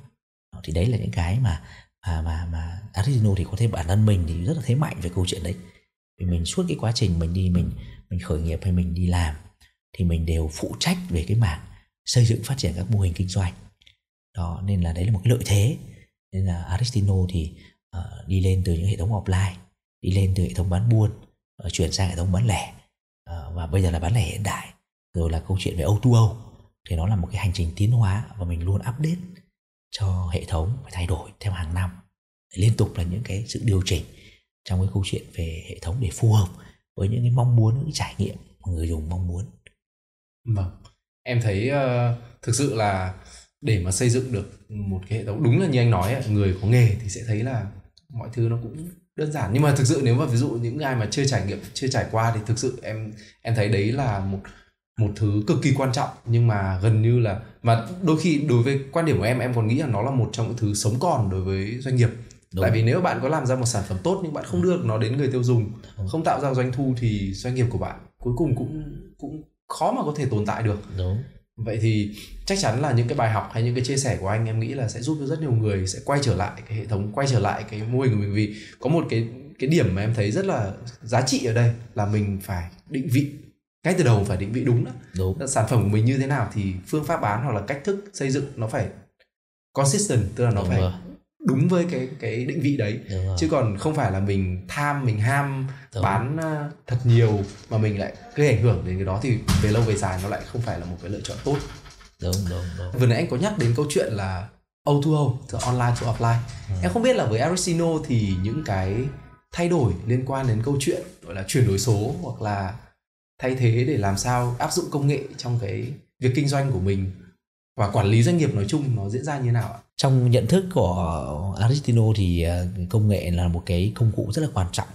Ờ, thì đấy là những cái mà mà mà mà Aristino thì có thêm bản thân mình thì rất là thế mạnh về câu chuyện đấy. Vì mình suốt cái quá trình mình đi mình mình khởi nghiệp hay mình đi làm thì mình đều phụ trách về cái mảng xây dựng phát triển các mô hình kinh doanh. Đó nên là đấy là một cái lợi thế. Nên là Aristino thì uh, đi lên từ những hệ thống offline đi lên từ hệ thống bán buôn uh, chuyển sang hệ thống bán lẻ. Uh, và bây giờ là bán lẻ hiện đại rồi là câu chuyện về O2O thì nó là một cái hành trình tiến hóa và mình luôn update cho hệ thống phải thay đổi theo hàng năm. Liên tục là những cái sự điều chỉnh trong cái câu chuyện về hệ thống để phù hợp với những cái mong muốn những cái trải nghiệm mà người dùng mong muốn. Vâng em thấy uh, thực sự là để mà xây dựng được một cái hệ thống đúng là như anh nói người có nghề thì sẽ thấy là mọi thứ nó cũng đơn giản nhưng mà thực sự nếu mà ví dụ những ai mà chưa trải nghiệm chưa trải qua thì thực sự em em thấy đấy là một một thứ cực kỳ quan trọng nhưng mà gần như là mà đôi khi đối với quan điểm của em em còn nghĩ là nó là một trong những thứ sống còn đối với doanh nghiệp Đúng. tại vì nếu bạn có làm ra một sản phẩm tốt nhưng bạn không đưa được nó đến người tiêu dùng Đúng. không tạo ra doanh thu thì doanh nghiệp của bạn cuối cùng cũng cũng khó mà có thể tồn tại được Đúng. Vậy thì chắc chắn là những cái bài học hay những cái chia sẻ của anh em nghĩ là sẽ giúp cho rất nhiều người sẽ quay trở lại cái hệ thống quay trở lại cái mô hình của mình. Vì có một cái cái điểm mà em thấy rất là giá trị ở đây là mình phải định vị ngay từ đầu phải định vị đúng đó. Đúng. Sản phẩm của mình như thế nào thì phương pháp bán hoặc là cách thức xây dựng nó phải consistent tức là nó đúng phải rồi. Đúng với cái cái định vị đấy. Chứ còn không phải là mình tham mình ham đúng. bán ờ, thật nhiều mà mình lại gây ảnh hưởng đến cái đó thì về lâu về dài nó lại không phải là một cái lựa chọn tốt. Đúng đúng đúng. Vừa nãy anh có nhắc đến câu chuyện là O2O từ online to offline. Ừ. em không biết là với Aristino thì những cái thay đổi liên quan đến câu chuyện gọi là chuyển đổi số hoặc là thay thế để làm sao áp dụng công nghệ trong cái việc kinh doanh của mình và quản lý doanh nghiệp nói chung nó diễn ra như thế nào ạ? Trong nhận thức của Aristino thì ờ, công nghệ là một cái công cụ rất là quan trọng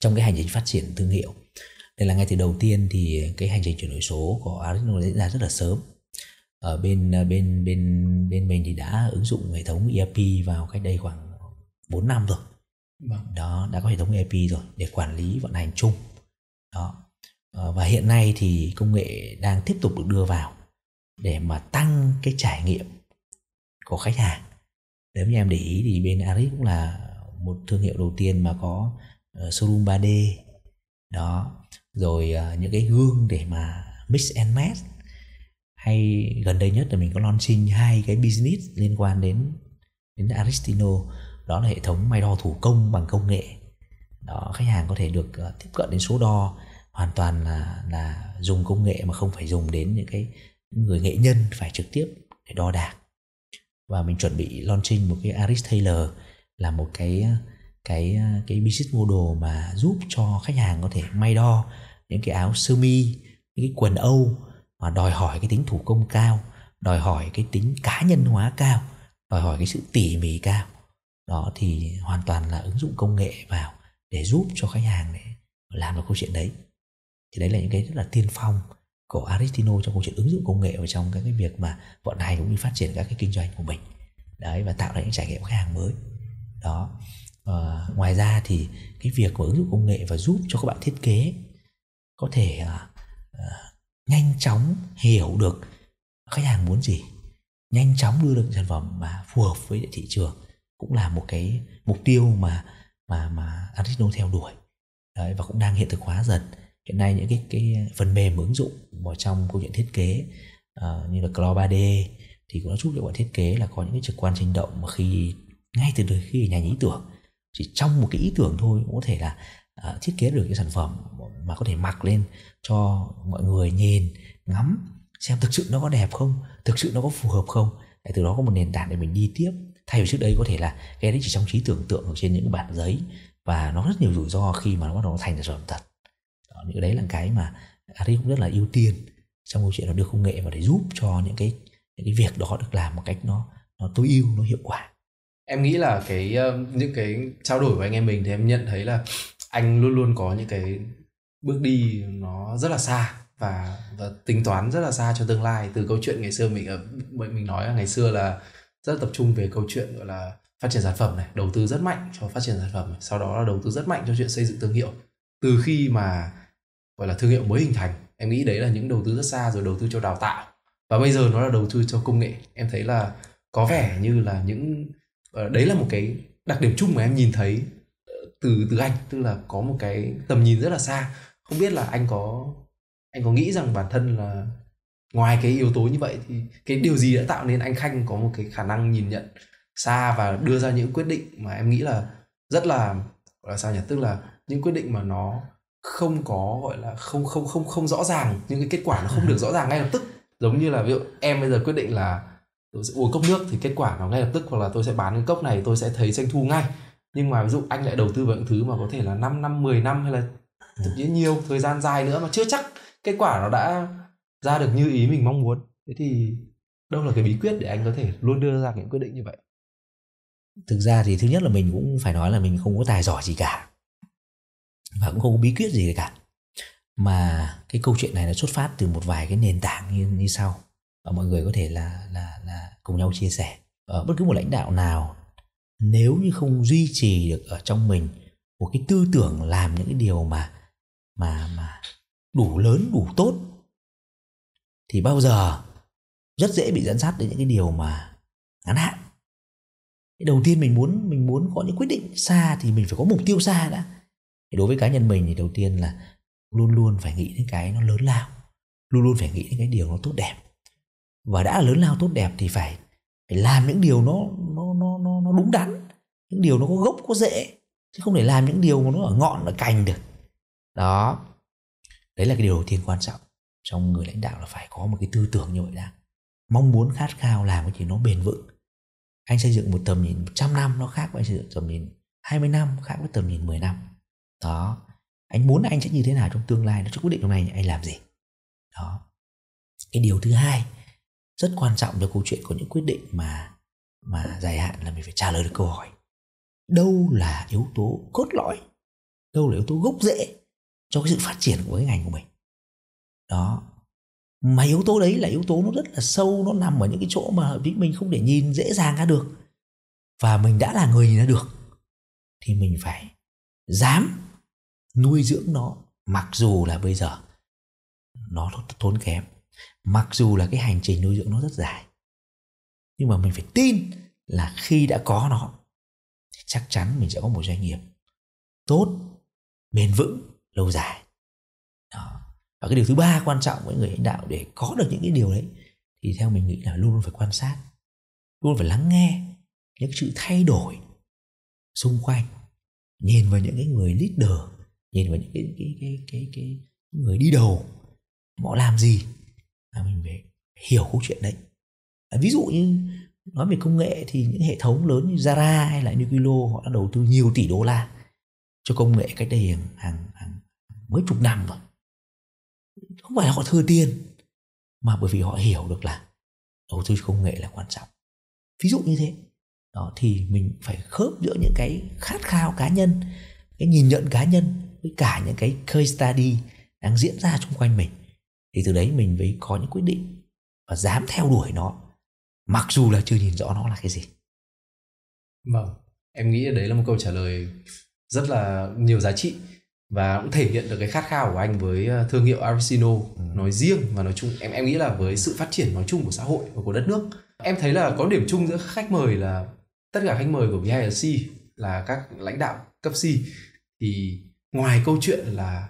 trong cái hành trình phát triển thương hiệu. Đây là ngay từ đầu tiên thì cái hành trình chuyển đổi số của Aristino diễn ra rất là sớm. Ở bên ờ, bên bên bên mình thì đã ứng dụng hệ thống ERP vào cách đây khoảng 4 năm rồi. Vâng. Đó đã có hệ thống ERP rồi để quản lý vận hành chung. Đó Ờ, và hiện nay thì công nghệ đang tiếp tục được đưa vào để mà tăng cái trải nghiệm của khách hàng. Nếu như em để ý thì bên Aris cũng là một thương hiệu đầu tiên mà có ờ, showroom 3D đó. Rồi ờ, những cái gương để mà mix and match. Hay gần đây nhất là mình có launching hai cái business liên quan đến đến Aristino. Đó là hệ thống may đo thủ công bằng công nghệ. Đó, khách hàng có thể được ờ, tiếp cận đến số đo. Hoàn toàn là là dùng công nghệ mà không phải dùng đến những cái người nghệ nhân phải trực tiếp để đo đạc. Và mình chuẩn bị launching một cái Aris Taylor là một cái cái cái business model mà giúp cho khách hàng có thể may đo những cái áo sơ mi, những cái quần âu mà đòi hỏi cái tính thủ công cao, đòi hỏi cái tính cá nhân hóa cao, đòi hỏi cái sự tỉ mỉ cao. Đó, thì hoàn toàn là ứng dụng công nghệ vào để giúp cho khách hàng để làm được câu chuyện đấy. Thì đấy là những cái rất là tiên phong của Aristino trong câu chuyện ứng dụng công nghệ vào trong các cái việc mà vận hành cũng như phát triển các cái kinh doanh của mình. Đấy và tạo ra những trải nghiệm khách hàng mới. Đó. À, ngoài ra thì cái việc của ứng dụng công nghệ và giúp cho các bạn thiết kế có thể à, à, nhanh chóng hiểu được khách hàng muốn gì nhanh chóng đưa được sản phẩm mà phù hợp với thị trường cũng là một cái mục tiêu mà mà mà Aristino theo đuổi. Đấy, và cũng đang hiện thực hóa dần hiện nay những cái cái phần mềm ứng dụng vào trong câu chuyện thiết kế uh, như là Claw 3D thì cũng đã giúp cho bạn thiết kế là có những cái trực quan sinh động mà khi ngay từ khi nhà ý tưởng chỉ trong một cái ý tưởng thôi cũng có thể là uh, thiết kế được cái sản phẩm mà có thể mặc lên cho mọi người nhìn ngắm xem thực sự nó có đẹp không thực sự nó có phù hợp không. Để từ đó có một nền tảng để mình đi tiếp. Thay vì trước đây có thể là cái đấy chỉ trong trí tưởng tượng ở trên những bản giấy và nó rất nhiều rủi ro khi mà nó bắt đầu thành sản phẩm thật những đấy là cái mà Ari cũng rất là ưu tiên trong câu chuyện là đưa công nghệ vào để giúp cho những cái những cái việc đó được làm một cách nó nó tối ưu, nó hiệu quả em nghĩ là cái ờ, những cái trao đổi của anh em mình thì em nhận thấy là anh luôn luôn có những cái bước đi nó rất là xa và và tính toán rất là xa cho tương lai từ câu chuyện ngày xưa mình ờ, ở mình nói là ngày xưa là rất tập trung về câu chuyện, gọi là, phát triển sản phẩm này, đầu tư rất mạnh cho phát triển sản phẩm này. sau đó là đầu tư rất mạnh cho chuyện xây dựng thương hiệu từ khi mà gọi là thương hiệu mới hình thành. Em nghĩ đấy là những đầu tư rất xa rồi, đầu tư cho đào tạo. Và bây giờ nó là đầu tư cho công nghệ. Em thấy là có vẻ như là những ờ, đấy là một cái đặc điểm chung mà em nhìn thấy ờ, từ từ anh. Tức là có một cái tầm nhìn rất là xa. Không biết là anh có anh có nghĩ rằng bản thân là ngoài cái yếu tố như vậy thì cái điều gì đã tạo nên anh khanh có một cái khả năng nhìn nhận xa và đưa ra những quyết định mà em nghĩ là rất là, gọi là sao nhỉ? Tức là những quyết định mà nó không có gọi là không không không không rõ ràng những cái kết quả nó không được rõ ràng ngay lập tức. Giống như là ví dụ em bây giờ quyết định là tôi sẽ uống cốc nước thì kết quả nó ngay lập tức hoặc là tôi sẽ bán cái cốc này tôi sẽ thấy doanh thu ngay. Nhưng mà ví dụ anh lại đầu tư vào những thứ mà có thể là 5 năm 10 năm hay là thậm chí nhiều thời gian dài nữa mà chưa chắc kết quả nó đã ra được như ý mình mong muốn. Thế thì đâu là cái bí quyết để anh có thể luôn đưa ra những quyết định như vậy? Thực ra thì thứ nhất là mình cũng phải nói là mình không có tài giỏi gì cả và cũng không có bí quyết gì cả. Mà cái câu chuyện này nó xuất phát từ một vài cái nền tảng như như sau. Và mọi người có thể là là là cùng nhau chia sẻ. Ở bất cứ một lãnh đạo nào, nếu như không duy trì được ở trong mình một cái tư tưởng làm những cái điều mà mà mà đủ lớn, đủ tốt, thì bao giờ rất dễ bị dẫn dắt đến những cái điều mà ngắn hạn. Đầu tiên mình muốn mình muốn có những quyết định xa thì mình phải có mục tiêu xa đã thì đối với cá nhân mình thì đầu tiên là luôn luôn phải nghĩ đến cái nó lớn lao. Luôn luôn phải nghĩ đến cái điều nó tốt đẹp. Và đã lớn lao tốt đẹp thì phải phải làm những điều nó nó nó nó, nó đúng đắn. Những điều nó có gốc có rễ. Chứ không thể làm những điều mà nó ở ngọn ở cành được. Đó. Đấy là cái điều đầu tiên quan trọng trong người lãnh đạo là phải có một cái tư tưởng như vậy đã. Mong muốn khát khao làm cái gì nó bền vững. Anh xây dựng một tầm nhìn 100 năm nó khác với anh xây dựng tầm nhìn 20 năm khác với tầm nhìn 10 năm đó. Anh muốn anh sẽ như thế nào trong tương lai? Nó sẽ quyết định hôm nay anh làm gì. Đó. Cái điều thứ hai, rất quan trọng cho câu chuyện của những quyết định mà mà dài hạn là mình phải trả lời được câu hỏi. Đâu là yếu tố cốt lõi? Đâu là yếu tố gốc rễ cho cái sự phát triển của cái ngành của mình? Đó. Mà yếu tố đấy là yếu tố nó rất là sâu, nó nằm ở những cái chỗ mà mình không thể nhìn dễ dàng ra được. Và mình đã là người nhìn ra được, thì mình phải dám nuôi dưỡng nó, mặc dù là bây giờ nó tốn kém, mặc dù là cái hành trình nuôi dưỡng nó rất dài, nhưng mà mình phải tin là khi đã có nó thì chắc chắn mình sẽ có một doanh nghiệp tốt, bền vững, lâu dài đó. và cái điều thứ ba quan trọng với người lãnh đạo để có được những cái điều đấy thì theo mình nghĩ là luôn luôn phải quan sát, luôn phải lắng nghe những sự thay đổi xung quanh, nhìn vào những cái người leader nhìn vào những cái cái cái cái, cái, người đi đầu họ làm gì là mình phải hiểu câu chuyện đấy. À, ví dụ như nói về công nghệ thì những hệ thống lớn như Zara hay là Uniqlo họ đã đầu tư nhiều tỷ đô la cho công nghệ cách đây hàng, hàng, hàng mấy chục năm rồi. Không phải là họ thừa tiền mà bởi vì họ hiểu được là đầu tư công nghệ là quan trọng. Ví dụ như thế đó thì mình phải khớp giữa những cái khát khao cá nhân cái nhìn nhận cá nhân với cả những cái case study đang diễn ra xung quanh mình thì từ đấy mình mới có những quyết định và dám theo đuổi nó mặc dù là chưa nhìn rõ nó là cái gì vâng em nghĩ đấy là một câu trả lời rất là nhiều giá trị và cũng thể hiện được cái khát khao của anh với ờ, thương hiệu Aristino ừ. nói riêng và nói chung em em nghĩ là với sự phát triển nói chung của xã hội và của đất nước em thấy là có điểm chung giữa khách mời là tất cả khách mời của VIC là các lãnh đạo cấp C thì ngoài câu chuyện là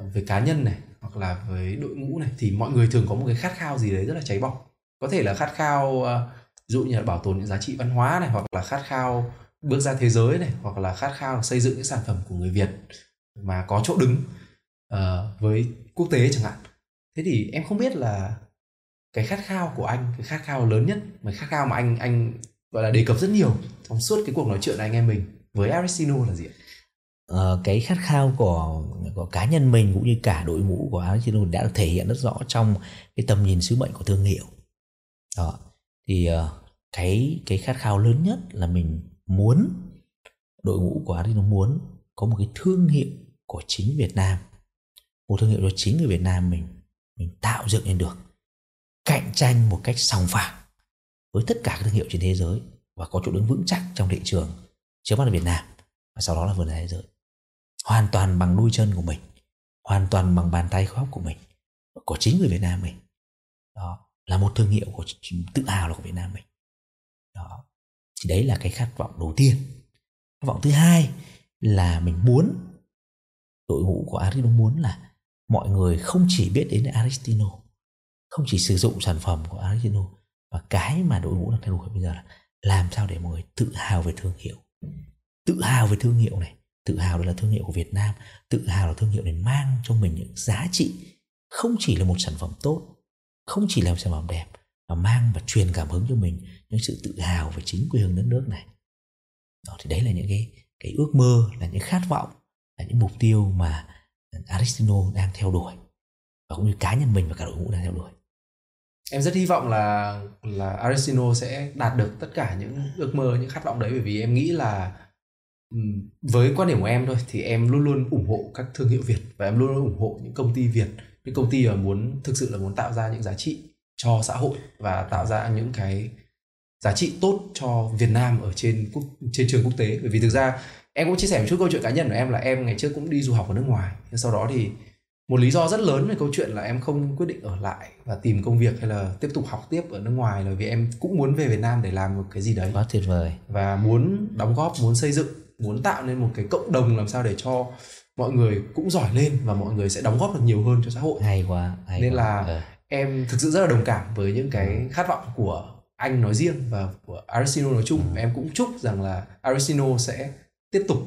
về cá nhân này hoặc là với đội ngũ này thì mọi người thường có một cái khát khao gì đấy rất là cháy bỏng có thể là khát khao ờ, ví dụ như là bảo tồn những giá trị văn hóa này hoặc là khát khao bước ra thế giới này hoặc là khát khao xây dựng những sản phẩm của người Việt mà có chỗ đứng uh, với quốc tế chẳng hạn thế thì em không biết là cái khát khao của anh cái khát khao lớn nhất mà khát khao mà anh anh gọi là đề cập rất nhiều trong suốt cái cuộc nói chuyện này anh em mình với Aristino là gì ạ? Uh, cái khát khao của của cá nhân mình cũng như cả đội ngũ của Aristino đã được thể hiện rất rõ trong cái tầm nhìn sứ mệnh của thương hiệu. Đó. Thì uh, cái cái khát khao lớn nhất là mình muốn đội ngũ của Aristino muốn có một cái thương hiệu của chính Việt Nam một thương hiệu cho chính người Việt Nam mình mình tạo dựng lên được cạnh tranh một cách sòng phẳng với tất cả các thương hiệu trên thế giới và có chỗ đứng vững chắc trong thị trường trước mắt là Việt Nam và sau đó là vườn thế giới hoàn toàn bằng đuôi chân của mình, hoàn toàn bằng bàn tay khóc của mình, của chính người Việt Nam mình. Đó, là một thương hiệu của tự hào là của Việt Nam mình. Đó, thì đấy là cái khát vọng đầu tiên. Khát vọng thứ hai là mình muốn, đội ngũ của Aristino muốn là mọi người không chỉ biết đến Aristino, không chỉ sử dụng sản phẩm của Aristino và cái mà đội ngũ đang theo đuổi bây giờ là làm sao để mọi người tự hào về thương hiệu. Tự hào về thương hiệu này tự hào đó là thương hiệu của Việt Nam, tự hào là thương hiệu này mang cho mình những giá trị không chỉ là một sản phẩm tốt, không chỉ là một sản phẩm đẹp, mà mang và truyền cảm hứng cho mình những sự tự hào về chính quê hương đất nước này. Đó, thì đấy là những cái cái ước mơ, là những khát vọng, là những mục tiêu mà Aristino đang theo đuổi và cũng như cá nhân mình và cả đội ngũ đang theo đuổi. Em rất hy vọng là là Aristino sẽ đạt được tất cả những ước mơ, những khát vọng đấy, bởi vì em nghĩ là với quan điểm của em thôi thì em luôn luôn ủng hộ các thương hiệu Việt và em luôn luôn ủng hộ những công ty Việt. Những công ty mà muốn thực sự là muốn tạo ra những giá trị cho xã hội và tạo ra những cái giá trị tốt cho Việt Nam ở trên quốc trên trường quốc tế. Bởi vì thực ra em cũng chia sẻ một chút câu chuyện cá nhân của em là em ngày trước cũng đi du học ở nước ngoài nhưng sau đó thì một lý do rất lớn về câu chuyện là em không quyết định ở lại và tìm công việc hay là tiếp tục học tiếp ở nước ngoài là vì em cũng muốn về Việt Nam để làm một cái gì đấy. Quá tuyệt vời. Và muốn đóng góp muốn xây dựng muốn tạo nên một cái cộng đồng làm sao để cho mọi người cũng giỏi lên và mọi người sẽ đóng góp được nhiều hơn cho xã hội hay quá hay nên quá. là ừ. em thực sự rất là đồng cảm với những cái ừ. khát vọng của anh nói riêng và của Aristino nói chung ừ. em cũng chúc rằng là Aristino sẽ tiếp tục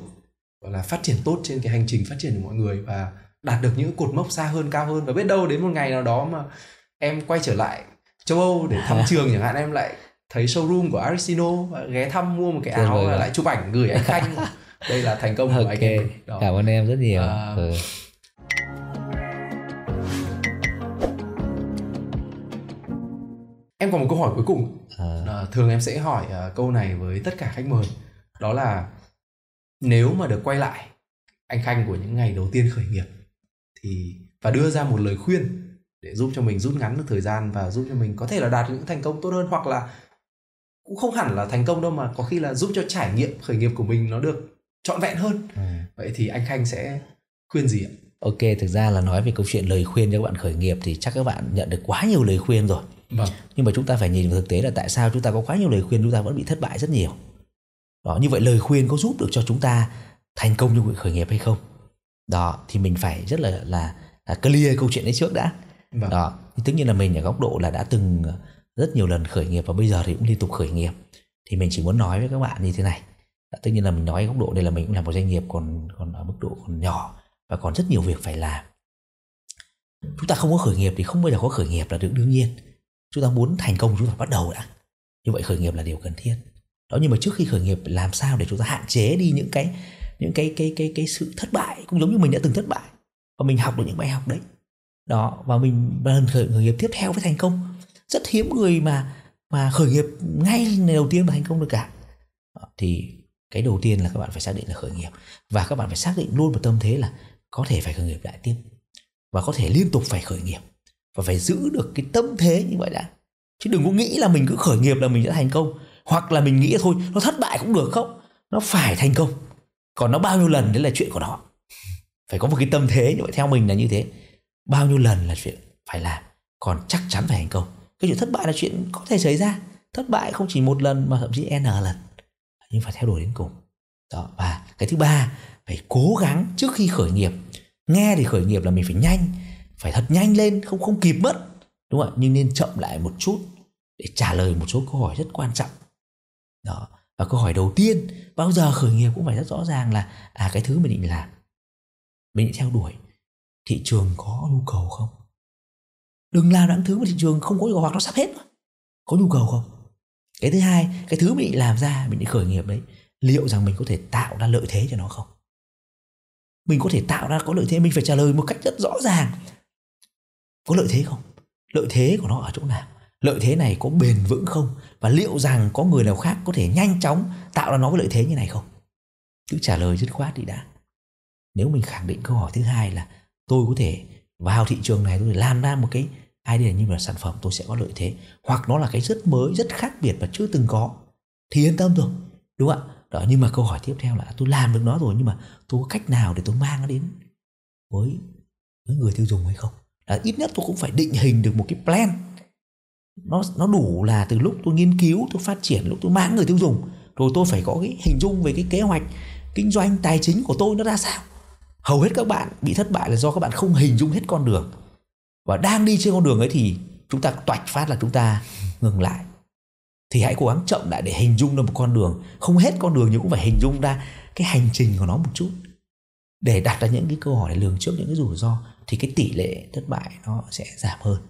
gọi là phát triển tốt trên cái hành trình phát triển của mọi người và đạt được những cột mốc xa hơn cao hơn và biết đâu đến một ngày nào đó mà em quay trở lại châu Âu để thăm trường chẳng hạn em lại thấy showroom của Aristino và ghé thăm mua một cái áo và lại chụp ảnh gửi anh Khanh đây là thành công của okay. anh em đó. cảm ơn em rất nhiều à, ừ. em còn một câu hỏi cuối cùng à. À, thường em sẽ hỏi uh, câu này với tất cả khách mời đó là nếu mà được quay lại anh khanh của những ngày đầu tiên khởi nghiệp thì và đưa ra một lời khuyên để giúp cho mình rút ngắn được thời gian và giúp cho mình có thể là đạt những thành công tốt hơn hoặc là cũng không hẳn là thành công đâu mà có khi là giúp cho trải nghiệm khởi nghiệp của mình nó được trọn vẹn hơn ừ. vậy thì anh khanh sẽ khuyên gì ạ ok thực ra là nói về câu chuyện lời khuyên cho các bạn khởi nghiệp thì chắc các bạn nhận được quá nhiều lời khuyên rồi vâng. nhưng mà chúng ta phải nhìn vào thực tế là tại sao chúng ta có quá nhiều lời khuyên chúng ta vẫn bị thất bại rất nhiều đó như vậy lời khuyên có giúp được cho chúng ta thành công trong việc khởi nghiệp hay không đó thì mình phải rất là là, là clear câu chuyện đấy trước đã vâng. đó thì tất nhiên là mình ở góc độ là đã từng rất nhiều lần khởi nghiệp và bây giờ thì cũng liên tục khởi nghiệp. Thì mình chỉ muốn nói với các bạn như thế này. Dạ, tất nhiên là mình nói góc độ đây là mình cũng là một doanh nghiệp còn còn ở mức độ còn nhỏ và còn rất nhiều việc phải làm. Chúng ta không có khởi nghiệp thì không bao giờ có khởi nghiệp là được đương nhiên. Chúng ta muốn thành công chúng ta bắt đầu đã. Như vậy khởi nghiệp là điều cần thiết. Đó nhưng mà trước khi khởi nghiệp làm sao để chúng ta hạn chế đi những cái những cái cái cái cái sự thất bại cũng giống như mình đã từng thất bại và mình học được những bài học đấy. Đó và mình lần khởi, khởi nghiệp tiếp theo với thành công rất hiếm người mà mà khởi nghiệp ngay đầu tiên mà thành công được cả. Ờ, thì cái đầu tiên là các bạn phải xác định là khởi nghiệp. Và các bạn phải xác định luôn một tâm thế là có thể phải khởi nghiệp lại tiếp. Và có thể liên tục phải khởi nghiệp. Và phải giữ được cái tâm thế như vậy đã. Chứ đừng có nghĩ là mình cứ khởi nghiệp là mình sẽ thành công. Hoặc là mình nghĩ thôi, nó thất bại cũng được không? Nó phải thành công. Còn nó bao nhiêu lần đấy là chuyện của nó. Phải có một cái tâm thế như vậy. Theo mình là như thế. Bao nhiêu lần là chuyện phải làm. Còn chắc chắn phải thành công cái chuyện thất bại là chuyện có thể xảy ra. Thất bại không chỉ một lần mà thậm chí n lần. Nhưng phải theo đuổi đến cùng. Đó, và cái thứ ba, phải cố gắng trước khi khởi nghiệp. Nghe thì khởi nghiệp là mình phải nhanh, phải thật nhanh lên, không không kịp mất. Đúng không ạ? Nhưng nên chậm lại một chút để trả lời một số câu hỏi rất quan trọng. Đó, và câu hỏi đầu tiên, bao giờ khởi nghiệp cũng phải rất rõ ràng là à cái thứ mình định làm, mình định theo đuổi. Thị trường có nhu cầu không? Đừng làm những thứ mà thị trường không có nhu cầu hoặc nó sắp hết có nhu cầu không? Cái thứ hai, cái thứ mình làm ra, mình định khởi nghiệp đấy, liệu rằng mình có thể tạo ra lợi thế cho nó không? Mình có thể tạo ra có lợi thế, mình phải trả lời một cách rất rõ ràng. Có lợi thế không? Lợi thế của nó ở chỗ nào? Lợi thế này có bền vững không? Và liệu rằng có người nào khác có thể nhanh chóng tạo ra nó với lợi thế như này không? Cứ trả lời dứt khoát đi đã. Nếu mình khẳng định câu hỏi thứ hai là tôi có thể vào thị trường này tôi làm ra một cái idea như là sản phẩm tôi sẽ có lợi thế. Hoặc nó là cái rất mới, rất khác biệt và chưa từng có. Thì yên tâm rồi, đúng không ạ? Đó, nhưng mà câu hỏi tiếp theo là tôi làm được nó rồi nhưng mà tôi có cách nào để tôi mang nó đến với với người tiêu dùng hay không? Là ít nhất tôi cũng phải định hình được một cái plan. Nó nó đủ là từ lúc tôi nghiên cứu, tôi phát triển, lúc tôi mang người tiêu dùng. Rồi tôi phải có cái hình dung về cái kế hoạch kinh doanh, tài chính của tôi nó ra sao hầu hết các bạn bị thất bại là do các bạn không hình dung hết con đường. Và đang đi trên con đường ấy thì chúng ta toạch phát là chúng ta ngừng lại. Thì hãy cố gắng chậm lại để hình dung ra một con đường. Không hết con đường nhưng cũng phải hình dung ra cái hành trình của nó một chút. Để đặt ra những cái câu hỏi, để lường trước những cái rủi ro, thì cái tỷ lệ thất bại nó sẽ giảm hơn.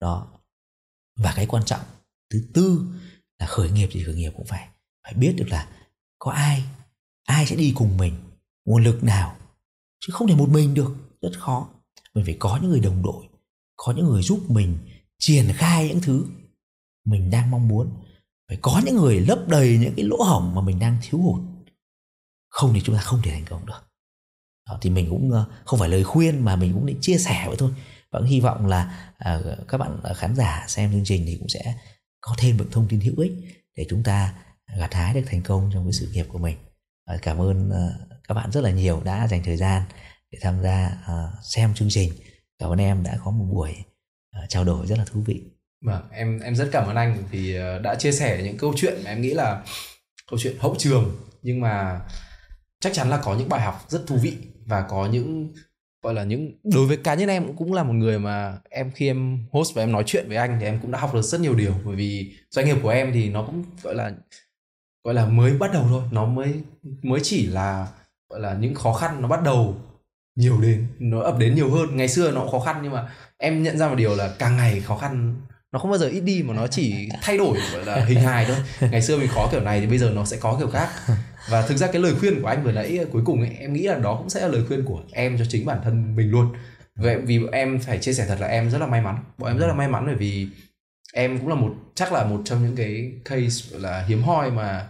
Đó. Và cái quan trọng thứ tư là khởi nghiệp thì khởi nghiệp cũng phải phải biết được là có ai ai sẽ đi cùng mình, nguồn lực nào chứ không thể một mình được rất khó. Mình phải có những người đồng đội có những người giúp mình triển khai những thứ mình đang mong muốn. Phải có những người lấp đầy những cái lỗ hổng mà mình đang thiếu hụt. Không thì chúng ta không thể thành công được. Đó, thì mình cũng ờ, không phải lời khuyên mà mình cũng định chia sẻ vậy thôi. Và cũng hy vọng là à, các bạn à, khán giả xem chương trình thì cũng sẽ có thêm những thông tin hữu ích để chúng ta gặt hái được thành công trong cái sự nghiệp của mình. À, cảm ơn à, các bạn rất là nhiều đã dành thời gian để tham gia uh, xem chương trình. Cảm ơn em đã có một buổi uh, trao đổi rất là thú vị. Vâng, em em rất cảm ơn anh vì ờ, đã chia sẻ những câu chuyện mà em nghĩ là câu chuyện hậu trường. Nhưng mà chắc chắn là có những bài học rất thú vị và có những gọi là những đối với cá nhân em cũng là một người mà em khi em host và em nói chuyện với anh thì em cũng đã học được rất nhiều điều. Bởi vì doanh nghiệp của em thì nó cũng gọi là gọi là mới bắt đầu thôi. Nó mới mới chỉ là gọi là những khó khăn nó bắt đầu nhiều đến nó ập đến nhiều hơn. Ngày xưa nó khó khăn nhưng mà em nhận ra một điều là càng ngày khó khăn nó không bao giờ ít đi mà nó chỉ thay đổi gọi là hình hài thôi. Ngày xưa mình khó kiểu này thì bây giờ nó sẽ có kiểu khác. Và thực ra cái lời khuyên của anh vừa nãy cuối cùng ấy, em nghĩ là đó cũng sẽ là lời khuyên của em cho chính bản thân mình luôn. Vậy vì em phải chia sẻ thật là em rất là may mắn. Bọn em rất là may mắn bởi vì em cũng là một chắc là một trong những cái case là hiếm hoi mà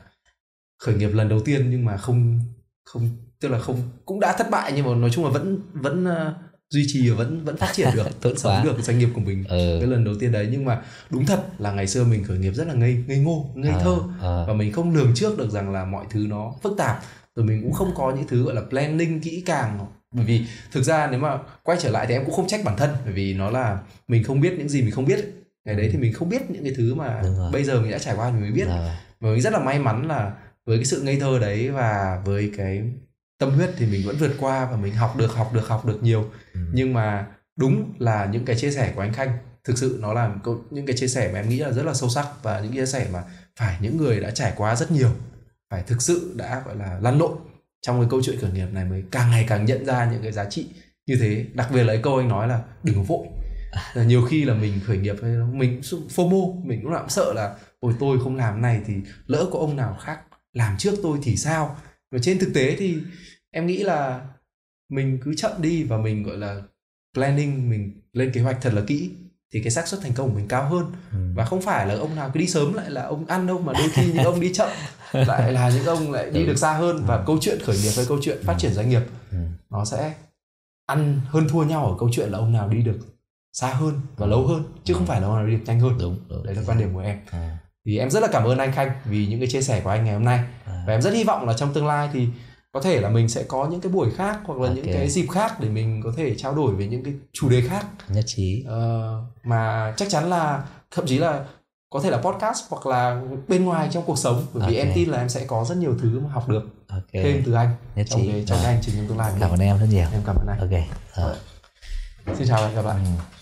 khởi nghiệp lần đầu tiên nhưng mà không không tức là không cũng đã thất bại nhưng mà nói chung là vẫn vẫn uh, duy trì và vẫn vẫn phát triển được Tốt sống quá. được doanh nghiệp của mình Ừ. cái lần đầu tiên đấy. Nhưng mà đúng thật là ngày xưa mình khởi nghiệp rất là ngây ngây ngô ngây Ờ, thơ. ờ. và mình không lường trước được rằng là mọi thứ nó phức tạp. Rồi mình cũng không có những thứ gọi là planning kỹ càng. Bởi vì thực ra nếu mà quay trở lại thì em cũng không trách bản thân. Bởi vì nó là mình không biết những gì mình không biết. Ngày đấy thì mình không biết những cái thứ mà bây giờ mình đã trải qua thì mình mới biết. Và mình rất là may mắn là với cái sự ngây thơ đấy và với cái tâm huyết thì mình vẫn vượt qua và mình học được học được học được nhiều. Ừ. nhưng mà đúng là những cái chia sẻ của anh Khanh thực sự nó là những cái chia sẻ mà em nghĩ là rất là sâu sắc và những chia sẻ mà phải những người đã trải qua rất nhiều phải thực sự đã gọi là lăn lộn trong cái câu chuyện khởi nghiệp này mới càng ngày càng nhận ra những cái giá trị như thế. Đặc biệt là cái câu anh nói là đừng có vội. Là nhiều khi là mình khởi nghiệp hay mình FOMO mình cũng cũng sợ là ôi tôi không làm này thì lỡ có ông nào khác làm trước tôi thì sao và trên thực tế thì em nghĩ là mình cứ chậm đi và mình gọi là planning mình lên kế hoạch thật là kỹ thì cái xác suất thành công của mình cao hơn. Ừ. và không phải là ông nào cứ đi sớm lại là ông ăn đâu mà đôi khi những ông đi chậm lại là những ông lại đi Đúng. được xa hơn. Và câu chuyện khởi nghiệp với câu chuyện phát triển doanh nghiệp Ừ. nó sẽ ăn hơn thua nhau ở câu chuyện là ông nào đi được xa hơn và lâu hơn chứ không phải là ông nào đi được nhanh hơn. Đúng đúng. Đấy là quan điểm của em. À, thì em rất là cảm ơn anh Khanh vì những cái chia sẻ của anh ngày hôm nay. À, và em rất hy vọng là trong tương lai thì có thể là mình sẽ có những cái buổi khác hoặc là những Ok. cái dịp khác để mình có thể trao đổi về những cái chủ đề khác. Nhất trí. Ờ, mà chắc chắn là thậm chí là có thể là podcast hoặc là bên ngoài trong cuộc sống bởi vì Ok. em tin là em sẽ có rất nhiều thứ mà học được ok. thêm từ anh nhất trong trí. cái trong À, cái hành trình trong tương lai cảm ơn em rất nhiều. Em cảm ơn anh. Ok. Ờ. xin chào gặp lại. Ừ.